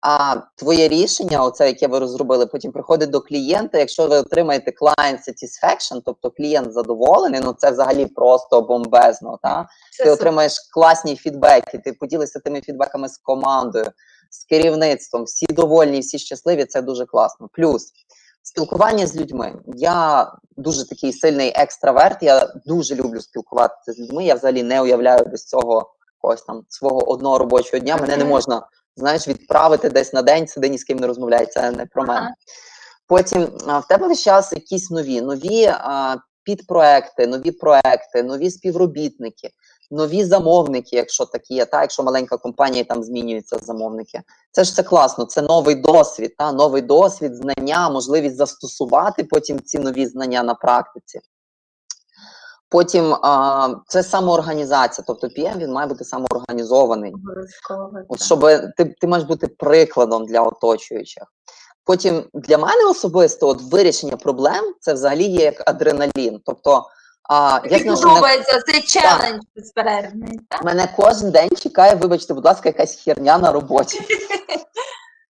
А твоє рішення, оце яке ви розробили, потім приходить до клієнта. Якщо ви отримаєте client satisfaction, тобто клієнт задоволений, ну це взагалі просто бомбезно. Та? Це Ти супер. отримаєш класні фідбеки, ти поділишся тими фідбеками з командою, з керівництвом, всі довольні, всі щасливі, це дуже класно. Плюс спілкування з людьми. Я дуже такий сильний екстраверт, я дуже люблю спілкуватися з людьми. Я взагалі не уявляю без цього когось там свого одного робочого дня. Мене не можна, знаєш, відправити десь на день, сиди ні з ким не розмовляй, це не про мене. Потім в тебе весь час якісь нові, нові а, підпроекти, нові проекти, нові співробітники, нові замовники, якщо такі є, та якщо маленька компанія там змінюються замовники. Це ж це класно, це новий досвід, та новий досвід, знання, можливість застосувати потім ці нові знання на практиці. Потім а, це самоорганізація, тобто PM він має бути самоорганізований. От щоб ти, ти маєш бути прикладом для оточуючих. Потім для мене особисто от вирішення проблем це взагалі є як адреналін. Тобто, а, я Тобі знаю, що мене, подобається цей челендж безперервний, так? мене кожен день чекає, вибачте, будь ласка, якась херня на роботі.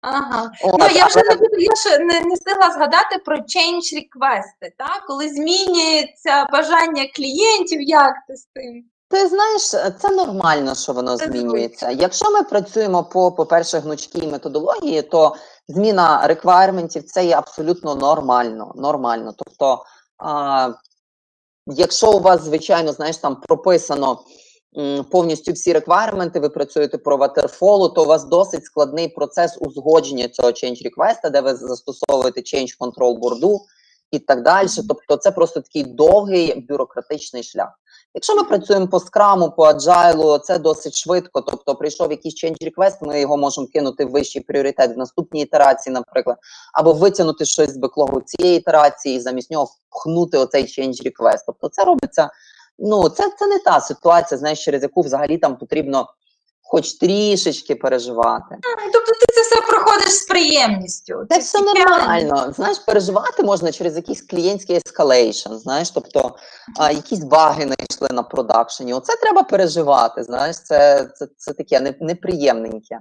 Ага. От, Ну, я вже але- не буду, я ще не, не встигла згадати про change request, так? Коли змінюється бажання клієнтів, як ти з тим? Ти знаєш, це нормально, що воно Це змінюється. Якщо ми працюємо по, по-перше, гнучкій методології, то зміна реквайрментів це є абсолютно нормально. нормально. Тобто, а, якщо у вас, звичайно, знаєш, там прописано м, повністю всі реквайрменти, ви працюєте про ватерфолу, то у вас досить складний процес узгодження цього change request, де ви застосовуєте change control борду і так далі. Тобто, це просто такий довгий бюрократичний шлях. Якщо ми працюємо по скраму, по аджайлу, це досить швидко. Тобто, прийшов якийсь change request, ми його можемо кинути в вищий пріоритет в наступній ітерації, наприклад, або витягнути щось з беклогу цієї ітерації і замість нього впхнути оцей change request. Тобто, це робиться. Ну, це, це не та ситуація, знаєш, через яку взагалі там потрібно хоч трішечки переживати. Тобто ти це все проходиш з приємністю. Це все нормально. Знаєш, переживати можна через якийсь клієнтський escalation, знаєш, тобто а, якісь баги знайшли на production і. Оце треба переживати. Знаєш, це, це, це таке неприємненьке.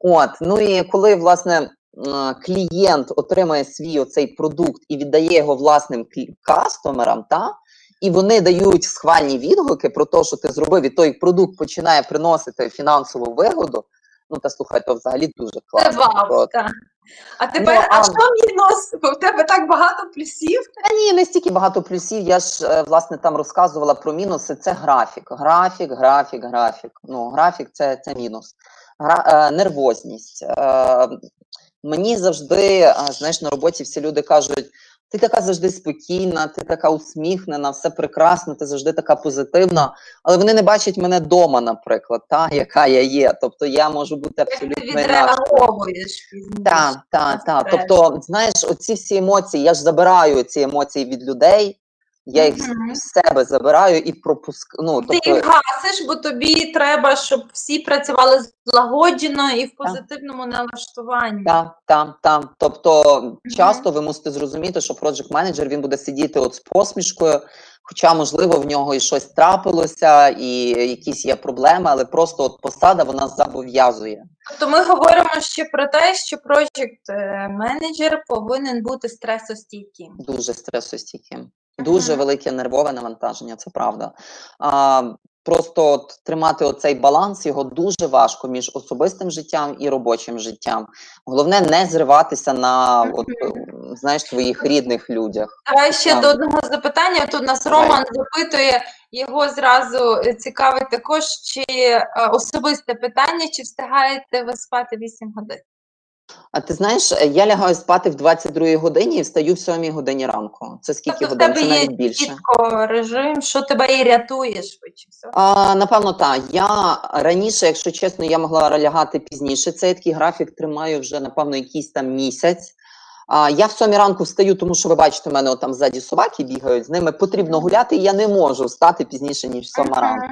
От, ну і коли власне клієнт отримає свій оцей продукт і віддає його власним кастомерам, та і вони дають схвальні відгуки про те, що ти зробив, і той продукт починає приносити фінансову вигоду. Ну та слухай, то взагалі дуже Це класно. вау, От. так. А тепер, а- а що мінус? Бо в тебе так багато плюсів. Та ні, не стільки багато плюсів. Я ж е, власне там розказувала про мінуси. Це графік. Графік, графік, графік. Ну, графік це, це мінус. Гра, е, нервозність. Е, мені завжди, знаєш, на роботі всі люди кажуть: ти така завжди спокійна, ти така усміхнена, все прекрасно, ти завжди така позитивна. Але вони не бачать мене вдома, наприклад, та, яка я є. Тобто я можу бути Як ти абсолютно відреаговуєш пізніше. Так, так, так. Тобто, знаєш, оці всі емоції, я ж забираю ці емоції від людей, я їх Мгм. в себе забираю і пропускаю. Ну, Ти тобто, їх гасиш, бо тобі треба, щоб всі працювали злагоджено і в позитивному налаштуванні. там, там, там. Тобто, часто ви мусите зрозуміти, що project менеджер він буде сидіти от з посмішкою, хоча, можливо, в нього і щось трапилося, і якісь є проблеми, але просто от посада вона зобов'язує. Тобто ми говоримо ще про те, що project е, менеджер повинен бути стресостійким. Дуже стресостійким. Дуже велике нервове навантаження, це правда. А, просто от, тримати оцей баланс його дуже важко між особистим життям і робочим життям. Головне не зриватися на от, знаєш, твоїх рідних людях. Давай ще Так. до одного запитання. Тут нас Давай. Роман запитує, його зразу е, цікавить також, чи е, особисте питання, чи встигаєте ви спати 8 годин? А ти знаєш, е, я лягаю спати в 22 годині і встаю в 7 годині ранку. Це скільки Тобто в годин? тебе Це є більше. чітко режим, що тебе і рятує швидше. А, напевно, так. Я раніше, якщо чесно, я могла лягати пізніше. Цей такий графік тримаю вже, напевно, якийсь там місяць. А, я в сьомій ранку встаю, тому що ви бачите, у мене там ззаді собаки бігають, з ними потрібно гуляти, і я не можу встати пізніше, ніж сьома Мгм. ранку.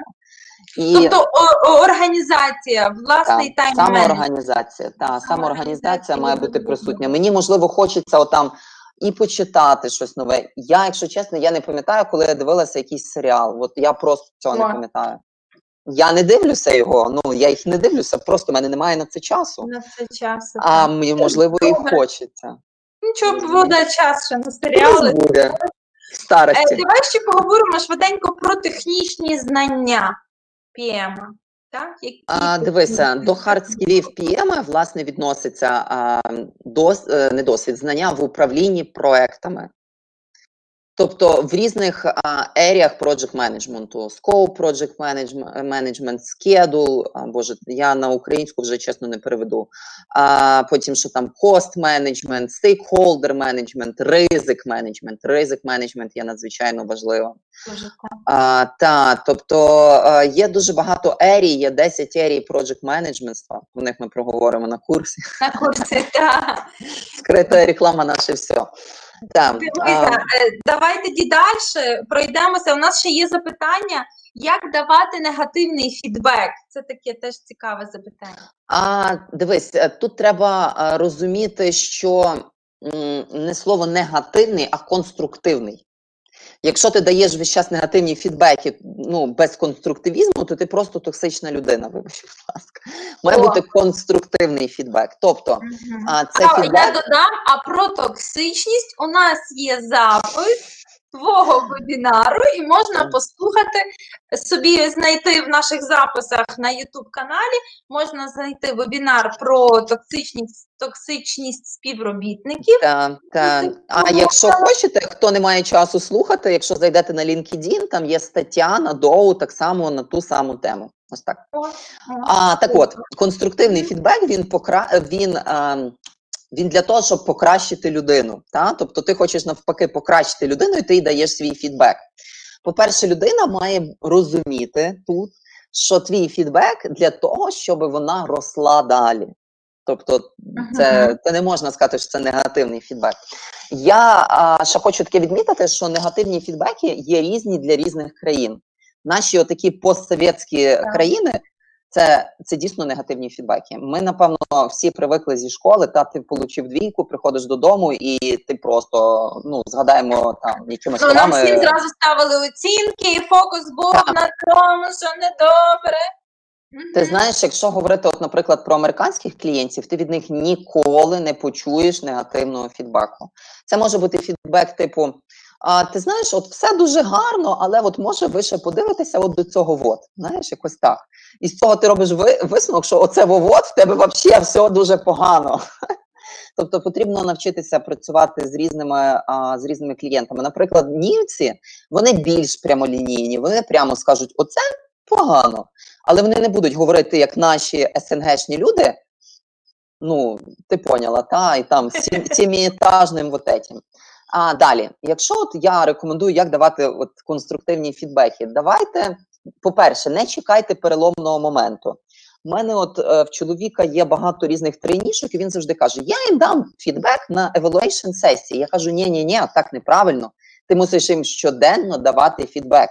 І Тобто о- організація, власний та, тайм самоорганізація, та, самоорганізація має бути присутня. Мені, можливо, хочеться отам і почитати щось нове. Я, якщо чесно, я не пам'ятаю, коли я дивилася якийсь серіал. От я просто цього не пам'ятаю. Я не дивлюся його, ну я їх не дивлюся, просто в мене немає на це часу. на це час. А мені, можливо, і хочеться. Нічого, буде час ще на серіали. буде. В Е, старості. Давай ще поговоримо швиденько про технічні знання PM. Так? Які А, дивися, до хардскілів PM, власне, відноситься а, дос, е, не досвід, знання в управлінні проектами. Тобто в різних еріях project менеджменту, scope project management, schedule, боже, я на українську вже чесно не переведу. А, потім що там cost management, stakeholder management, ризик management. Ризик management є надзвичайно важливим. Так. А, та, тобто е, є дуже багато ерій, є 10 ерій project менеджментства. Про них ми проговоримо на курсі. На курсі, так. Скрита реклама наше все. Та, Дивися, а, е, давай тоді далі пройдемося. У нас ще є запитання, як давати негативний фідбек. Це таке теж цікаве запитання. а дивись, е, тут треба розуміти, що не слово негативний, а конструктивний. Якщо ти даєш весь час негативні фідбеки ну, без конструктивізму, то ти просто токсична людина, вибач, будь ласка. Має О. бути конструктивний фідбек. Тобто, а, це А, фідбек. Я додам, а про токсичність у нас є запис твого вебінару, і можна послухати собі знайти в наших записах на YouTube каналі. Можна знайти вебінар про токсичність, токсичність співробітників. Та, та. ти А якщо хочете, хто не має часу слухати, якщо зайдете на LinkedIn, там є стаття на доу так само на ту саму тему. Ось так. А так от, конструктивний фідбек він покра... він, ем, він для того, щоб покращити людину. Та? Тобто ти хочеш навпаки покращити людину, і ти їй даєш свій фідбек. По-перше, людина має розуміти тут, що твій фідбек для того, щоб вона росла далі. Тобто, це, це не можна сказати, що це негативний фідбек. Я а, ще хочу таке відмітити, що негативні фідбеки є різні для різних країн. Наші отакі постсовєтські країни це, це дійсно негативні фідбеки. Ми, напевно, всі привикли зі школи, та ти отримав двійку, приходиш додому, і ти просто ну згадаємо там якимось Ну, нам всім зразу ставили оцінки, і фокус був Так. на тому, що недобре. Ти знаєш, якщо говорити, от, наприклад, про американських клієнтів, ти від них ніколи не почуєш негативного фідбеку. Це може бути фідбек, типу: а, ти знаєш, от все дуже гарно, але от може ви ще подивитися от до цього вот. Знаєш, якось так. І з цього ти робиш ви, висновок, що оце вот в тебе взагалі все дуже погано. Тобто потрібно навчитися працювати з різними, а, з різними клієнтами. Наприклад, німці вони більш прямолінійні, вони прямо скажуть, оце погано. Але вони не будуть говорити, як наші СНГшні люди. Ну, ти поняла, та, і там сім- сіміетажним вот этим. А далі, якщо от я рекомендую, як давати от конструктивні фідбеки, давайте, по-перше, не чекайте переломного моменту. У мене от е, в чоловіка є багато різних тренішок, і він завжди каже: Я їм дам фідбек на evaluation сесії. Я кажу, ні, ні, ні, так неправильно. Ти мусиш їм щоденно давати фідбек.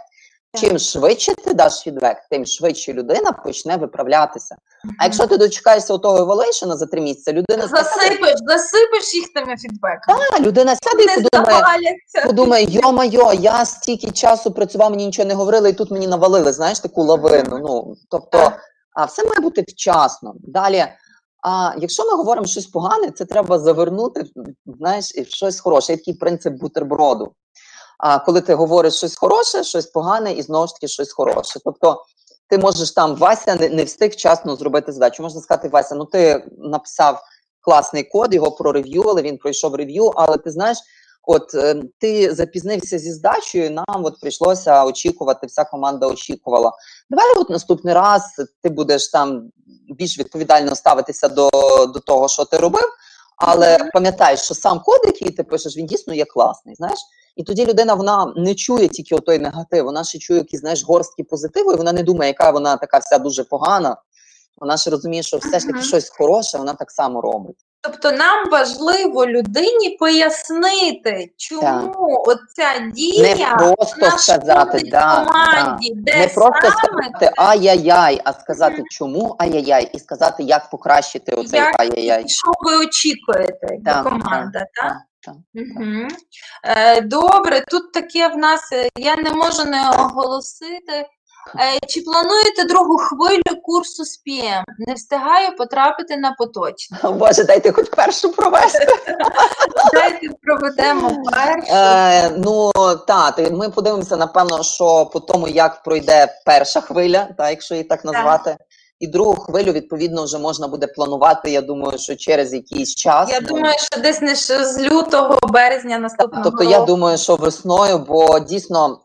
Чим швидше ти даш фідбек, тим швидше людина почне виправлятися. А якщо ти дочекаєшся того еволейшена за три місяці, людина скаже, засипиш, засипиш їх тими фідбеками. «Та, людина сяде і подумає, подумає, йо-майо, я стільки часу працював, мені нічого не говорили, і тут мені навалили, знаєш, таку лавину. Ну, тобто, а все має бути вчасно. Далі, а якщо ми говоримо щось погане, це треба завернути, знаєш, і щось хороше. Такий принцип бутерброду. А коли ти говориш щось хороше, щось погане і знову ж таки щось хороше. Тобто ти можеш там Вася не, не встиг вчасно зробити задачу. Можна сказати, Вася, ну ти написав класний код, його прорев'ювали, він пройшов рев'ю, але ти знаєш. От е, ти запізнився зі здачею, нам от прийшлося очікувати, вся команда очікувала. Давай от наступний раз ти будеш там більш відповідально ставитися до до того, що ти робив, але пам'ятай, що сам код, який ти пишеш, він дійсно є класний. Знаєш, і тоді людина вона не чує тільки той негатив, вона ще чує якісь знаєш, горстки позитиву, і вона не думає, яка вона така вся дуже погана. Вона ж розуміє, що все ж таки щось хороше, вона так само робить. Тобто нам важливо людині пояснити, чому так. оця дія не просто сказати да, команді, да. де не просто саме сказати ай-яй-яй, а сказати mm чому ай-яй-яй, і сказати, як покращити оцей ай-яй-яй. Що ви очікуєте, да, команда, так? так? Так, угу. Е, Добре, тут таке в нас, я не можу не оголосити. Е, Чи плануєте другу хвилю курсу з PM? Не встигаю потрапити на поточне. Боже, дайте хоч першу провести. Дайте проведемо першу. Е, ну так, ми подивимося, напевно, що по тому, як пройде перша хвиля, так, якщо її так назвати. Так. І другу хвилю, відповідно, вже можна буде планувати. Я думаю, що через якийсь час. Я думаю, що десь не з лютого березня наступного Тобто, року. я думаю, що весною, бо дійсно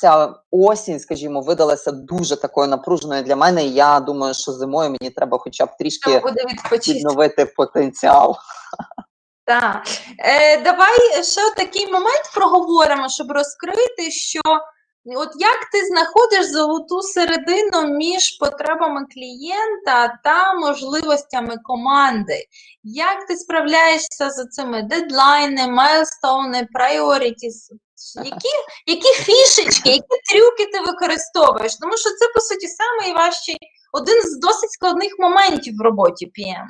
ця осінь, скажімо, видалася дуже такою напруженою для мене. І я думаю, що зимою мені треба, хоча б трішки відновити потенціал. Так. Е, Давай ще такий момент проговоримо, щоб розкрити, що От як ти знаходиш золоту середину між потребами клієнта та можливостями команди? Як ти справляєшся з цими дедлайни, майлстоуни, прайоритіс? Які які фішечки, які трюки ти використовуєш? Тому що це, по суті, найважчий, один з досить складних моментів в роботі PM.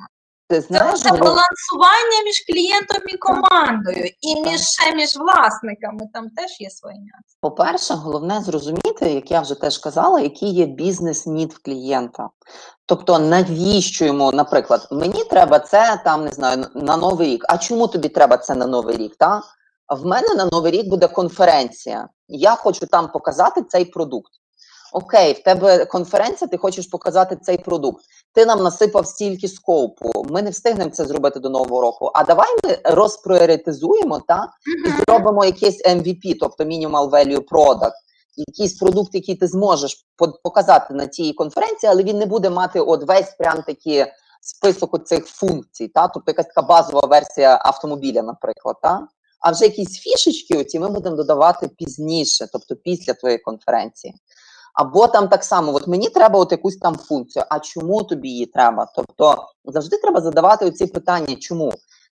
Ти знаєш, це балансування між клієнтом і командою, і між ще між власниками там теж є свої нюанси. По-перше, головне зрозуміти, як я вже теж казала, який є бізнес-нід в клієнта. Тобто, навіщо йому, наприклад, мені треба це там не знаю на новий рік. А чому тобі треба це на новий рік? Та? В мене на новий рік буде конференція. Я хочу там показати цей продукт. Окей, в тебе конференція, ти хочеш показати цей продукт. Ти нам насипав стільки скопу. Ми не встигнемо це зробити до нового року. А давай ми розпріоритизуємо та і зробимо якийсь MVP, тобто Minimal Value Product, якийсь продукт, який ти зможеш показати на цій конференції, але він не буде мати от весь прям такі список цих функцій, та тобто якась така базова версія автомобіля, наприклад. Та? А вже якісь фішечки оці ми будемо додавати пізніше, тобто після твоєї конференції. Або там так само, от мені треба от якусь там функцію, а чому тобі її треба? Тобто завжди треба задавати оці питання, чому?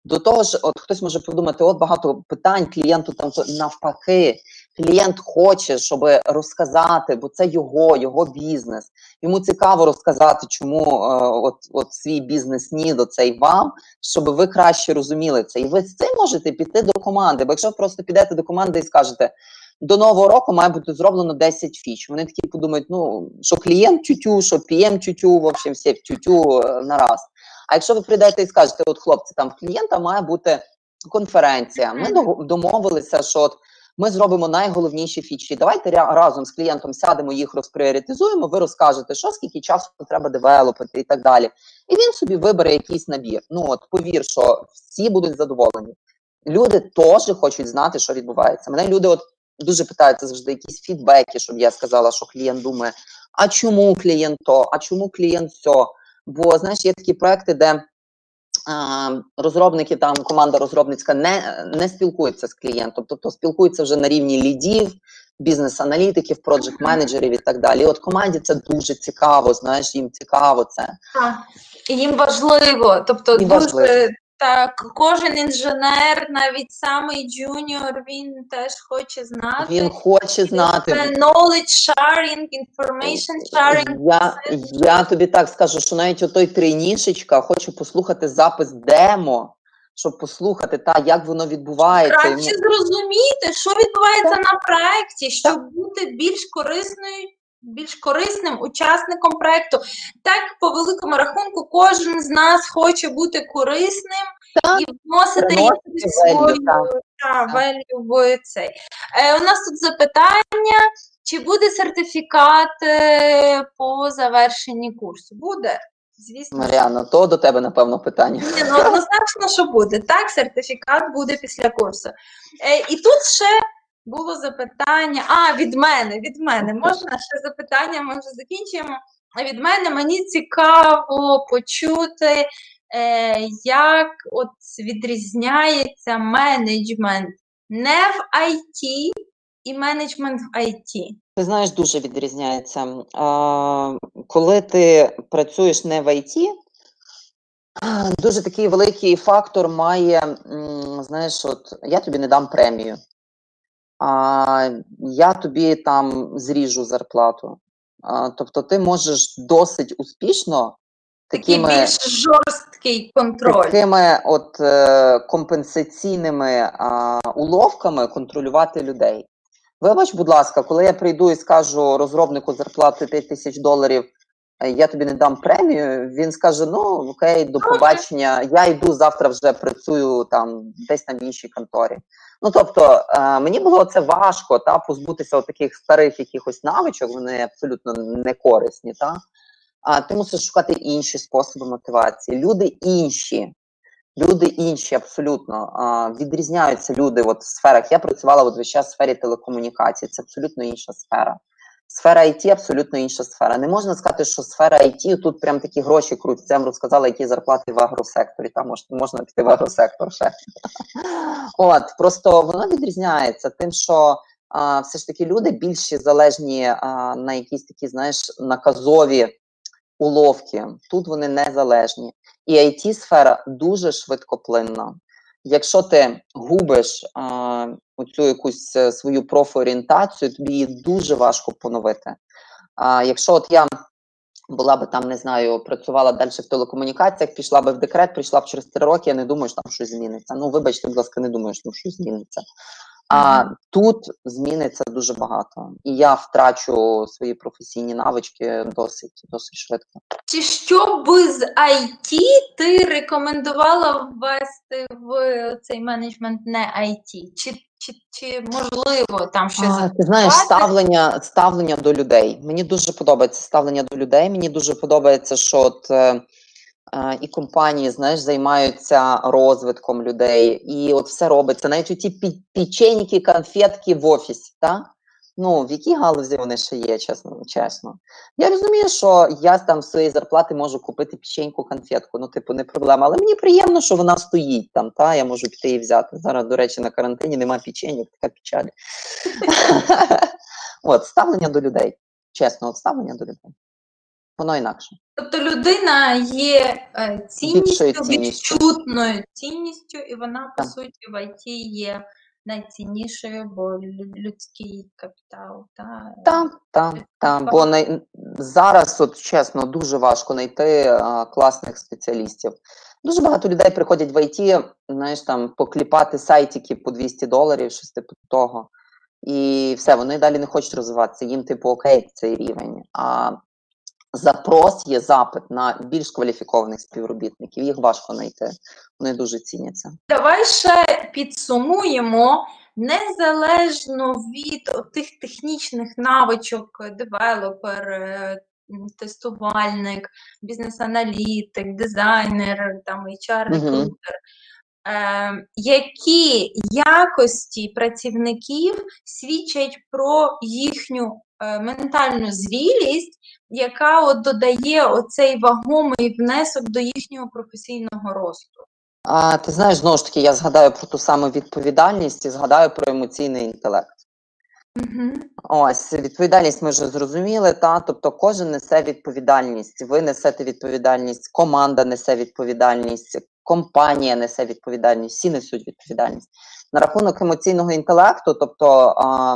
До того ж, от хтось може подумати, от багато питань клієнту там навпаки. Клієнт хоче, щоб розказати, бо це його, його бізнес. Йому цікаво розказати, чому е, от от свій бізнес нід оцей вам, щоб ви краще розуміли це. І ви з цим можете піти до команди. Бо якщо ви просто підете до команди і скажете, до нового року має бути зроблено 10 фіч. Вони такі подумають, ну що клієнт тютю, що п'єм тютю, в общем, всі тютю е, на раз. А якщо ви прийдете і скажете, от хлопці, там в клієнта має бути конференція. Ми домовилися, що от ми зробимо найголовніші фічі. Давайте разом з клієнтом сядемо, їх розпріоритизуємо. Ви розкажете, що скільки часу треба девелопити і так далі. І він собі вибере якийсь набір. Ну от повір, що всі будуть задоволені. Люди теж хочуть знати, що відбувається. Мене люди, от дуже питаються завжди якісь фідбеки, щоб я сказала, що клієнт думає, а чому клієнт то, а чому клієнт все? Бо знаєш, є такі проекти, де а, розробники, там команда розробницька не не спілкується з клієнтом, тобто спілкуються вже на рівні лідів, бізнес-аналітиків, проджект-менеджерів і так далі. І От команді це дуже цікаво, знаєш, їм цікаво це. І їм важливо, тобто їм дуже важливо. Так, кожен інженер, навіть самий джуніор, він теж хоче знати. Він хоче знати. Це knowledge sharing, information sharing. Я я тобі так скажу, що навіть отой тринішечка хоче послухати запис демо, щоб послухати, та, як воно відбувається. Краще зрозуміти, що відбувається так. на проєкті, щоб так. бути більш корисною більш корисним учасником проєкту. Так, по великому рахунку, кожен з нас хоче бути корисним так. і вносити свою в цей. Е, у нас тут запитання, чи буде сертифікат е, по завершенні курсу? Буде? Звісно. Маріана, то до тебе, напевно, питання. Ні, ну однозначно, що буде. Так, сертифікат буде після курсу. Е, і тут ще було запитання. А, від мене, від мене. Можна ще запитання, може закінчуємо. А Від мене мені цікаво почути, е, як от відрізняється менеджмент не в IT і менеджмент в IT. Ти знаєш, дуже відрізняється. А, коли ти працюєш не в IT, дуже такий великий фактор має, знаєш, от я тобі не дам премію, а я тобі там зріжу зарплату. А, тобто ти можеш досить успішно Такий більш жорсткий контроль. такими от е, компенсаційними а, уловками контролювати людей. Вибач, будь ласка, коли я прийду і скажу розробнику зарплати 5 тисяч доларів, е, я тобі не дам премію, він скаже: ну окей, до побачення, я йду завтра вже працюю там десь на іншій конторі. Ну тобто е, мені було це важко та позбутися таких старих якихось навичок, вони абсолютно не корисні. Та? А ти мусиш шукати інші способи мотивації. Люди інші, люди інші абсолютно а, відрізняються люди от в сферах. Я працювала от весь час в сфері телекомунікації. це абсолютно інша сфера. Сфера IT абсолютно інша сфера. Не можна сказати, що сфера IT тут прям такі гроші крутяться. Я вам розказала, які зарплати в агросекторі. Там можна, можна піти в агросектор ще. От просто воно відрізняється тим, що а, все ж таки люди більш залежні а, на якісь такі, знаєш, наказові уловки. Тут вони незалежні. І it сфера дуже швидкоплинна. Якщо ти губиш а, оцю якусь е, свою профорієнтацію, тобі її дуже важко поновити. А, якщо от я була би там, не знаю, працювала далі в телекомунікаціях, пішла би в декрет, прийшла б через три роки, я не думаю, що там щось зміниться. Ну, вибачте, будь ласка, не думаю, що там щось зміниться. А тут зміниться дуже багато, і я втрачу свої професійні навички досить досить швидко. Чи що би з IT ти рекомендувала ввести в цей менеджмент не IT? Чи, чи, чи можливо там щось? А, ти знаєш, ставлення, ставлення до людей. Мені дуже подобається ставлення до людей. Мені дуже подобається, що от, е, і компанії знаєш, займаються розвитком людей, і от все робиться. Навіть у ті печеньки, конфетки в офісі. Та? Ну, в якій галузі вони ще є, чесно, чесно. Я розумію, що я там з своєї зарплати можу купити печеньку, конфетку, ну, типу, не проблема. Але мені приємно, що вона стоїть там, та я можу піти і взяти. Зараз, до речі, на карантині немає печеньок, така печаль. От, ставлення до людей. Чесно, от ставлення до людей. Воно інакше. Тобто людина є е, цінністю, цінністю. відчутною цінністю, і вона, по Так. суті, в IT є найціннішою, бо людський капітал. Та, Так, так, так. Бо най... зараз, от чесно, дуже важко знайти а, класних спеціалістів. Дуже багато людей приходять в IT, знаєш, там покліпати сайтики по 200 доларів, щось типу того. І все, вони далі не хочуть розвиватися. Їм, типу, окей, цей рівень. А запрос є запит на більш кваліфікованих співробітників. Їх важко знайти. Вони дуже ціняться. Давай ще підсумуємо незалежно від тих технічних навичок, девелопер, е, тестувальник, бізнес-аналітик, дизайнер, там HR-рекрутер. Е, які якості працівників свідчать про їхню ментальну зрілість, яка от додає оцей вагомий внесок до їхнього професійного росту? А ти знаєш, знову ж таки, я згадаю про ту саму відповідальність і згадаю про емоційний інтелект. Угу. Ось відповідальність ми вже зрозуміли. Та тобто кожен несе відповідальність. Ви несете відповідальність, команда несе відповідальність, компанія несе відповідальність, всі несуть відповідальність. На рахунок емоційного інтелекту, тобто а,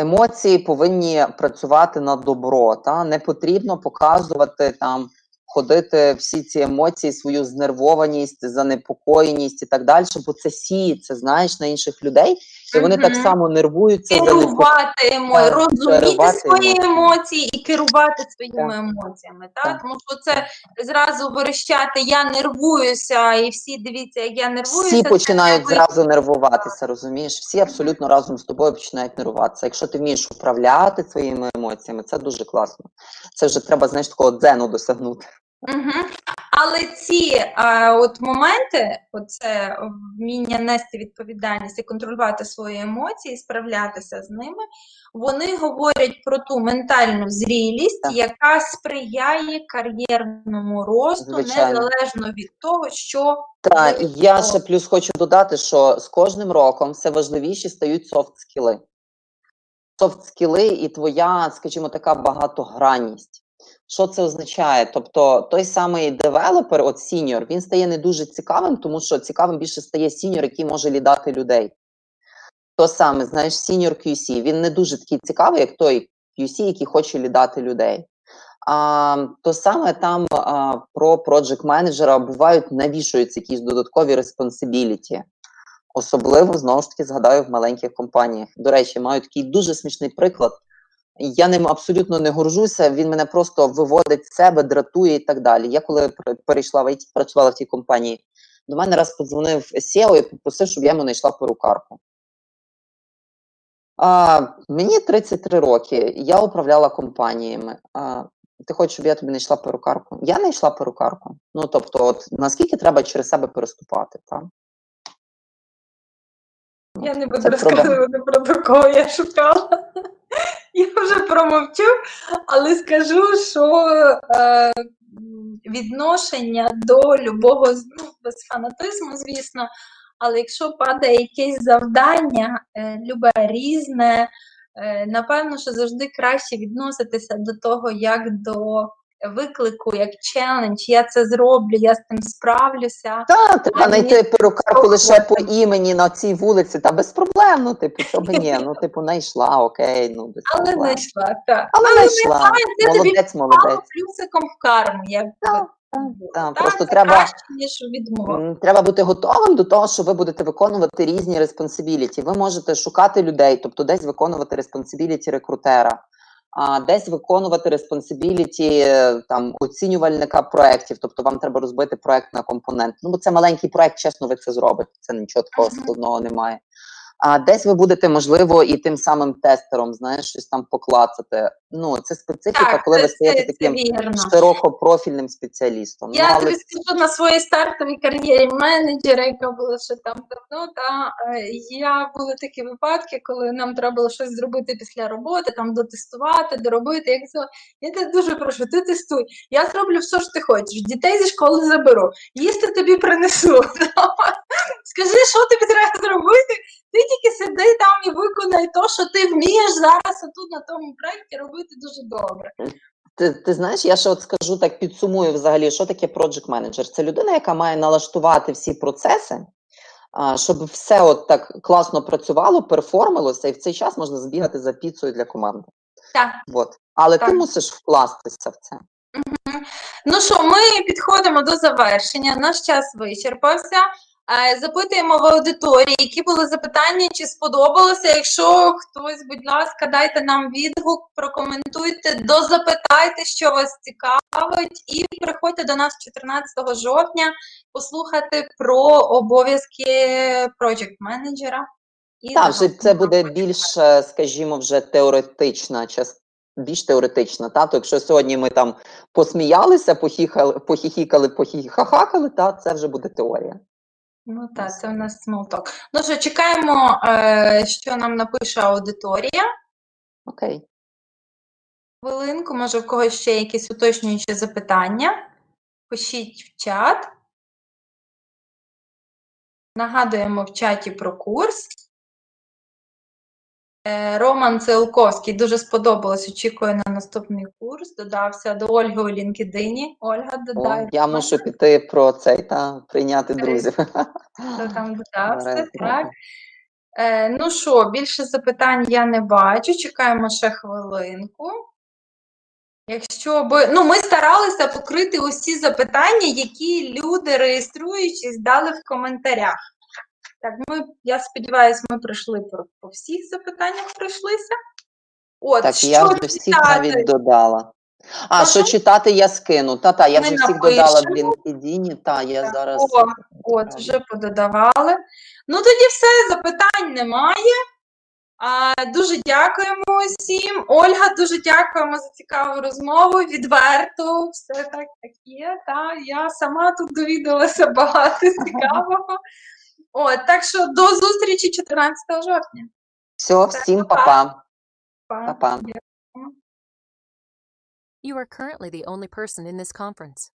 емоції повинні працювати на добро. Та не потрібно показувати там. Ходити всі ці емоції, свою знервованість, занепокоєність і так далі, бо це сіється, знаєш, на інших людей, І вони так само нервуються керувати емо... Так, розуміти свої емоції і керувати своїми емоціями. Так? Так. Тому що це зразу верещати я нервуюся, і всі дивіться, як я нервуюся. Всі починають зразу нервуватися, розумієш? Всі абсолютно разом з тобою починають нервуватися. Якщо ти вмієш управляти своїми емоціями, це дуже класно. Це вже треба, знаєш, такого дзену досягнути. Угу. Але ці а, от моменти, оце вміння нести відповідальність і контролювати свої емоції, справлятися з ними, вони говорять про ту ментальну зрілість, Так. яка сприяє кар'єрному росту, Звичайно. незалежно від того, що Та ви я ще плюс хочу додати, що з кожним роком все важливіші стають софт скіли. Soft skill и і твоя, скажімо, така багатогранність. Що це означає? Тобто той самий девелопер, от сіньор, він стає не дуже цікавим, тому що цікавим більше стає сіньор, який може лідати людей. То саме, знаєш, сіньор QC, він не дуже такий цікавий, як той QC, який хоче лідати людей. А, то саме там а, про project менеджера бувають навішуються якісь додаткові responsibility. Особливо знову ж таки згадаю в маленьких компаніях. До речі, маю такий дуже смішний приклад. Я ним абсолютно не горжуся. Він мене просто виводить з себе, дратує і так далі. Я коли перейшла в IT, працювала в тій компанії. До мене раз подзвонив SEO і попросив, щоб я йому знайшла перукарку. А, мені 33 роки, я управляла компаніями. А, ти хочеш, щоб я тобі знайшла перукарку? Я знайшла перукарку. Ну, тобто, от наскільки треба через себе переступати, так? Я не буду розказувати про кого я шукала. Я вже промовчу, але скажу, що е, відношення до любого, ну, без фанатизму, звісно, але якщо падає якесь завдання, е, любе різне, е, напевно, що завжди краще відноситися до того, як до виклику, як челендж, я це зроблю, я з тим справлюся. Так, треба знайти перукарку лише по імені на цій вулиці, та без проблем. Ну, типу, що би ні, ну, типу, знайшла, окей, ну без Але проблем. знайшла, так. Але Але знайшла. Молодець, молодець. плюсиком в карму, як Так, так, просто треба- краще, ніж відмова. Треба бути готовим до того, що ви будете виконувати різні респонсибіліті. Ви можете шукати людей, тобто десь виконувати респонсибіліті рекрутера, а десь виконувати респонсибіліті там оцінювальника проєктів, тобто вам треба розбити проєкт на компонент. Ну, бо це маленький проєкт, чесно, ви це зробите. Це нічого такого складного немає. А десь ви будете, можливо, і тим самим тестером, знаєш, щось там поклацати. Ну, це специфіка, Так, коли це, ви стаєте таким вірно. широкопрофільним спеціалістом. Я ну, але тобі скажу на своїй стартовій кар'єрі менеджера, яка була ще там давно, та е, я були такі випадки, коли нам треба було щось зробити після роботи, там дотестувати, доробити. Як це я тебе дуже прошу, ти тестуй. Я зроблю все, що ти хочеш. Дітей зі школи заберу, їсти тобі принесу. Скажи, що тобі треба зробити? Ти тільки сиди там і виконай то, що ти вмієш зараз отут на тому проєкті робити дуже добре. Ти, ти знаєш, я ще от скажу так, підсумую взагалі, що таке project менеджер. Це людина, яка має налаштувати всі процеси, а, щоб все от так класно працювало, перформилося, і в цей час можна збігати за піцею для команди. Так. От. Але ти мусиш вкластися в це. Ну що, ми підходимо до завершення. Наш час вичерпався. Е, Запитуємо в аудиторії, які були запитання, чи сподобалося. Якщо хтось, будь ласка, дайте нам відгук, прокоментуйте, дозапитайте, що вас цікавить, і приходьте до нас 14 жовтня послухати про обов'язки project менеджера. Так, вже це буде більш, е, скажімо, вже теоретична частина. Більш теоретична, та то якщо сьогодні ми там посміялися, похіхали, похіхікали, похіхахакали, та це вже буде теорія. Ну так, це у нас small talk. Ну що, чекаємо, е, що нам напише аудиторія. Окей. Хвилинку, може, в когось ще якісь уточнюючі запитання. Пишіть в чат. Нагадуємо в чаті про курс. Е, Роман Цилковський дуже сподобалось, очікує на наступний курс. Додався до Ольги у LinkedIn. Ольга, О, додай. я мушу піти про цей та прийняти друзів. Хто там додався, так. Е, ну що, більше запитань я не бачу. Чекаємо ще хвилинку. Якщо би. Ну, ми старалися покрити усі запитання, які люди, реєструючись, дали в коментарях. Так, ми, я сподіваюся, ми пройшли по, по всіх запитаннях пройшлися. От, Так, що я вже всіх читати? навіть додала. А, що читати, я скину. Та-та, я Ми вже всіх додала в. LinkedIn. Та, я Так, зараз. о, От, вже пододавали. Ну, тоді все, запитань немає. А, дуже дякуємо усім. Ольга, дуже дякуємо за цікаву розмову. Відверто, все так, так є. Та, я сама тут довідалася багато цікавого. От, так що до зустрічі 14 жовтня. Все, всім па-па. па-па. Па. Па-па. You are currently the only person in this conference.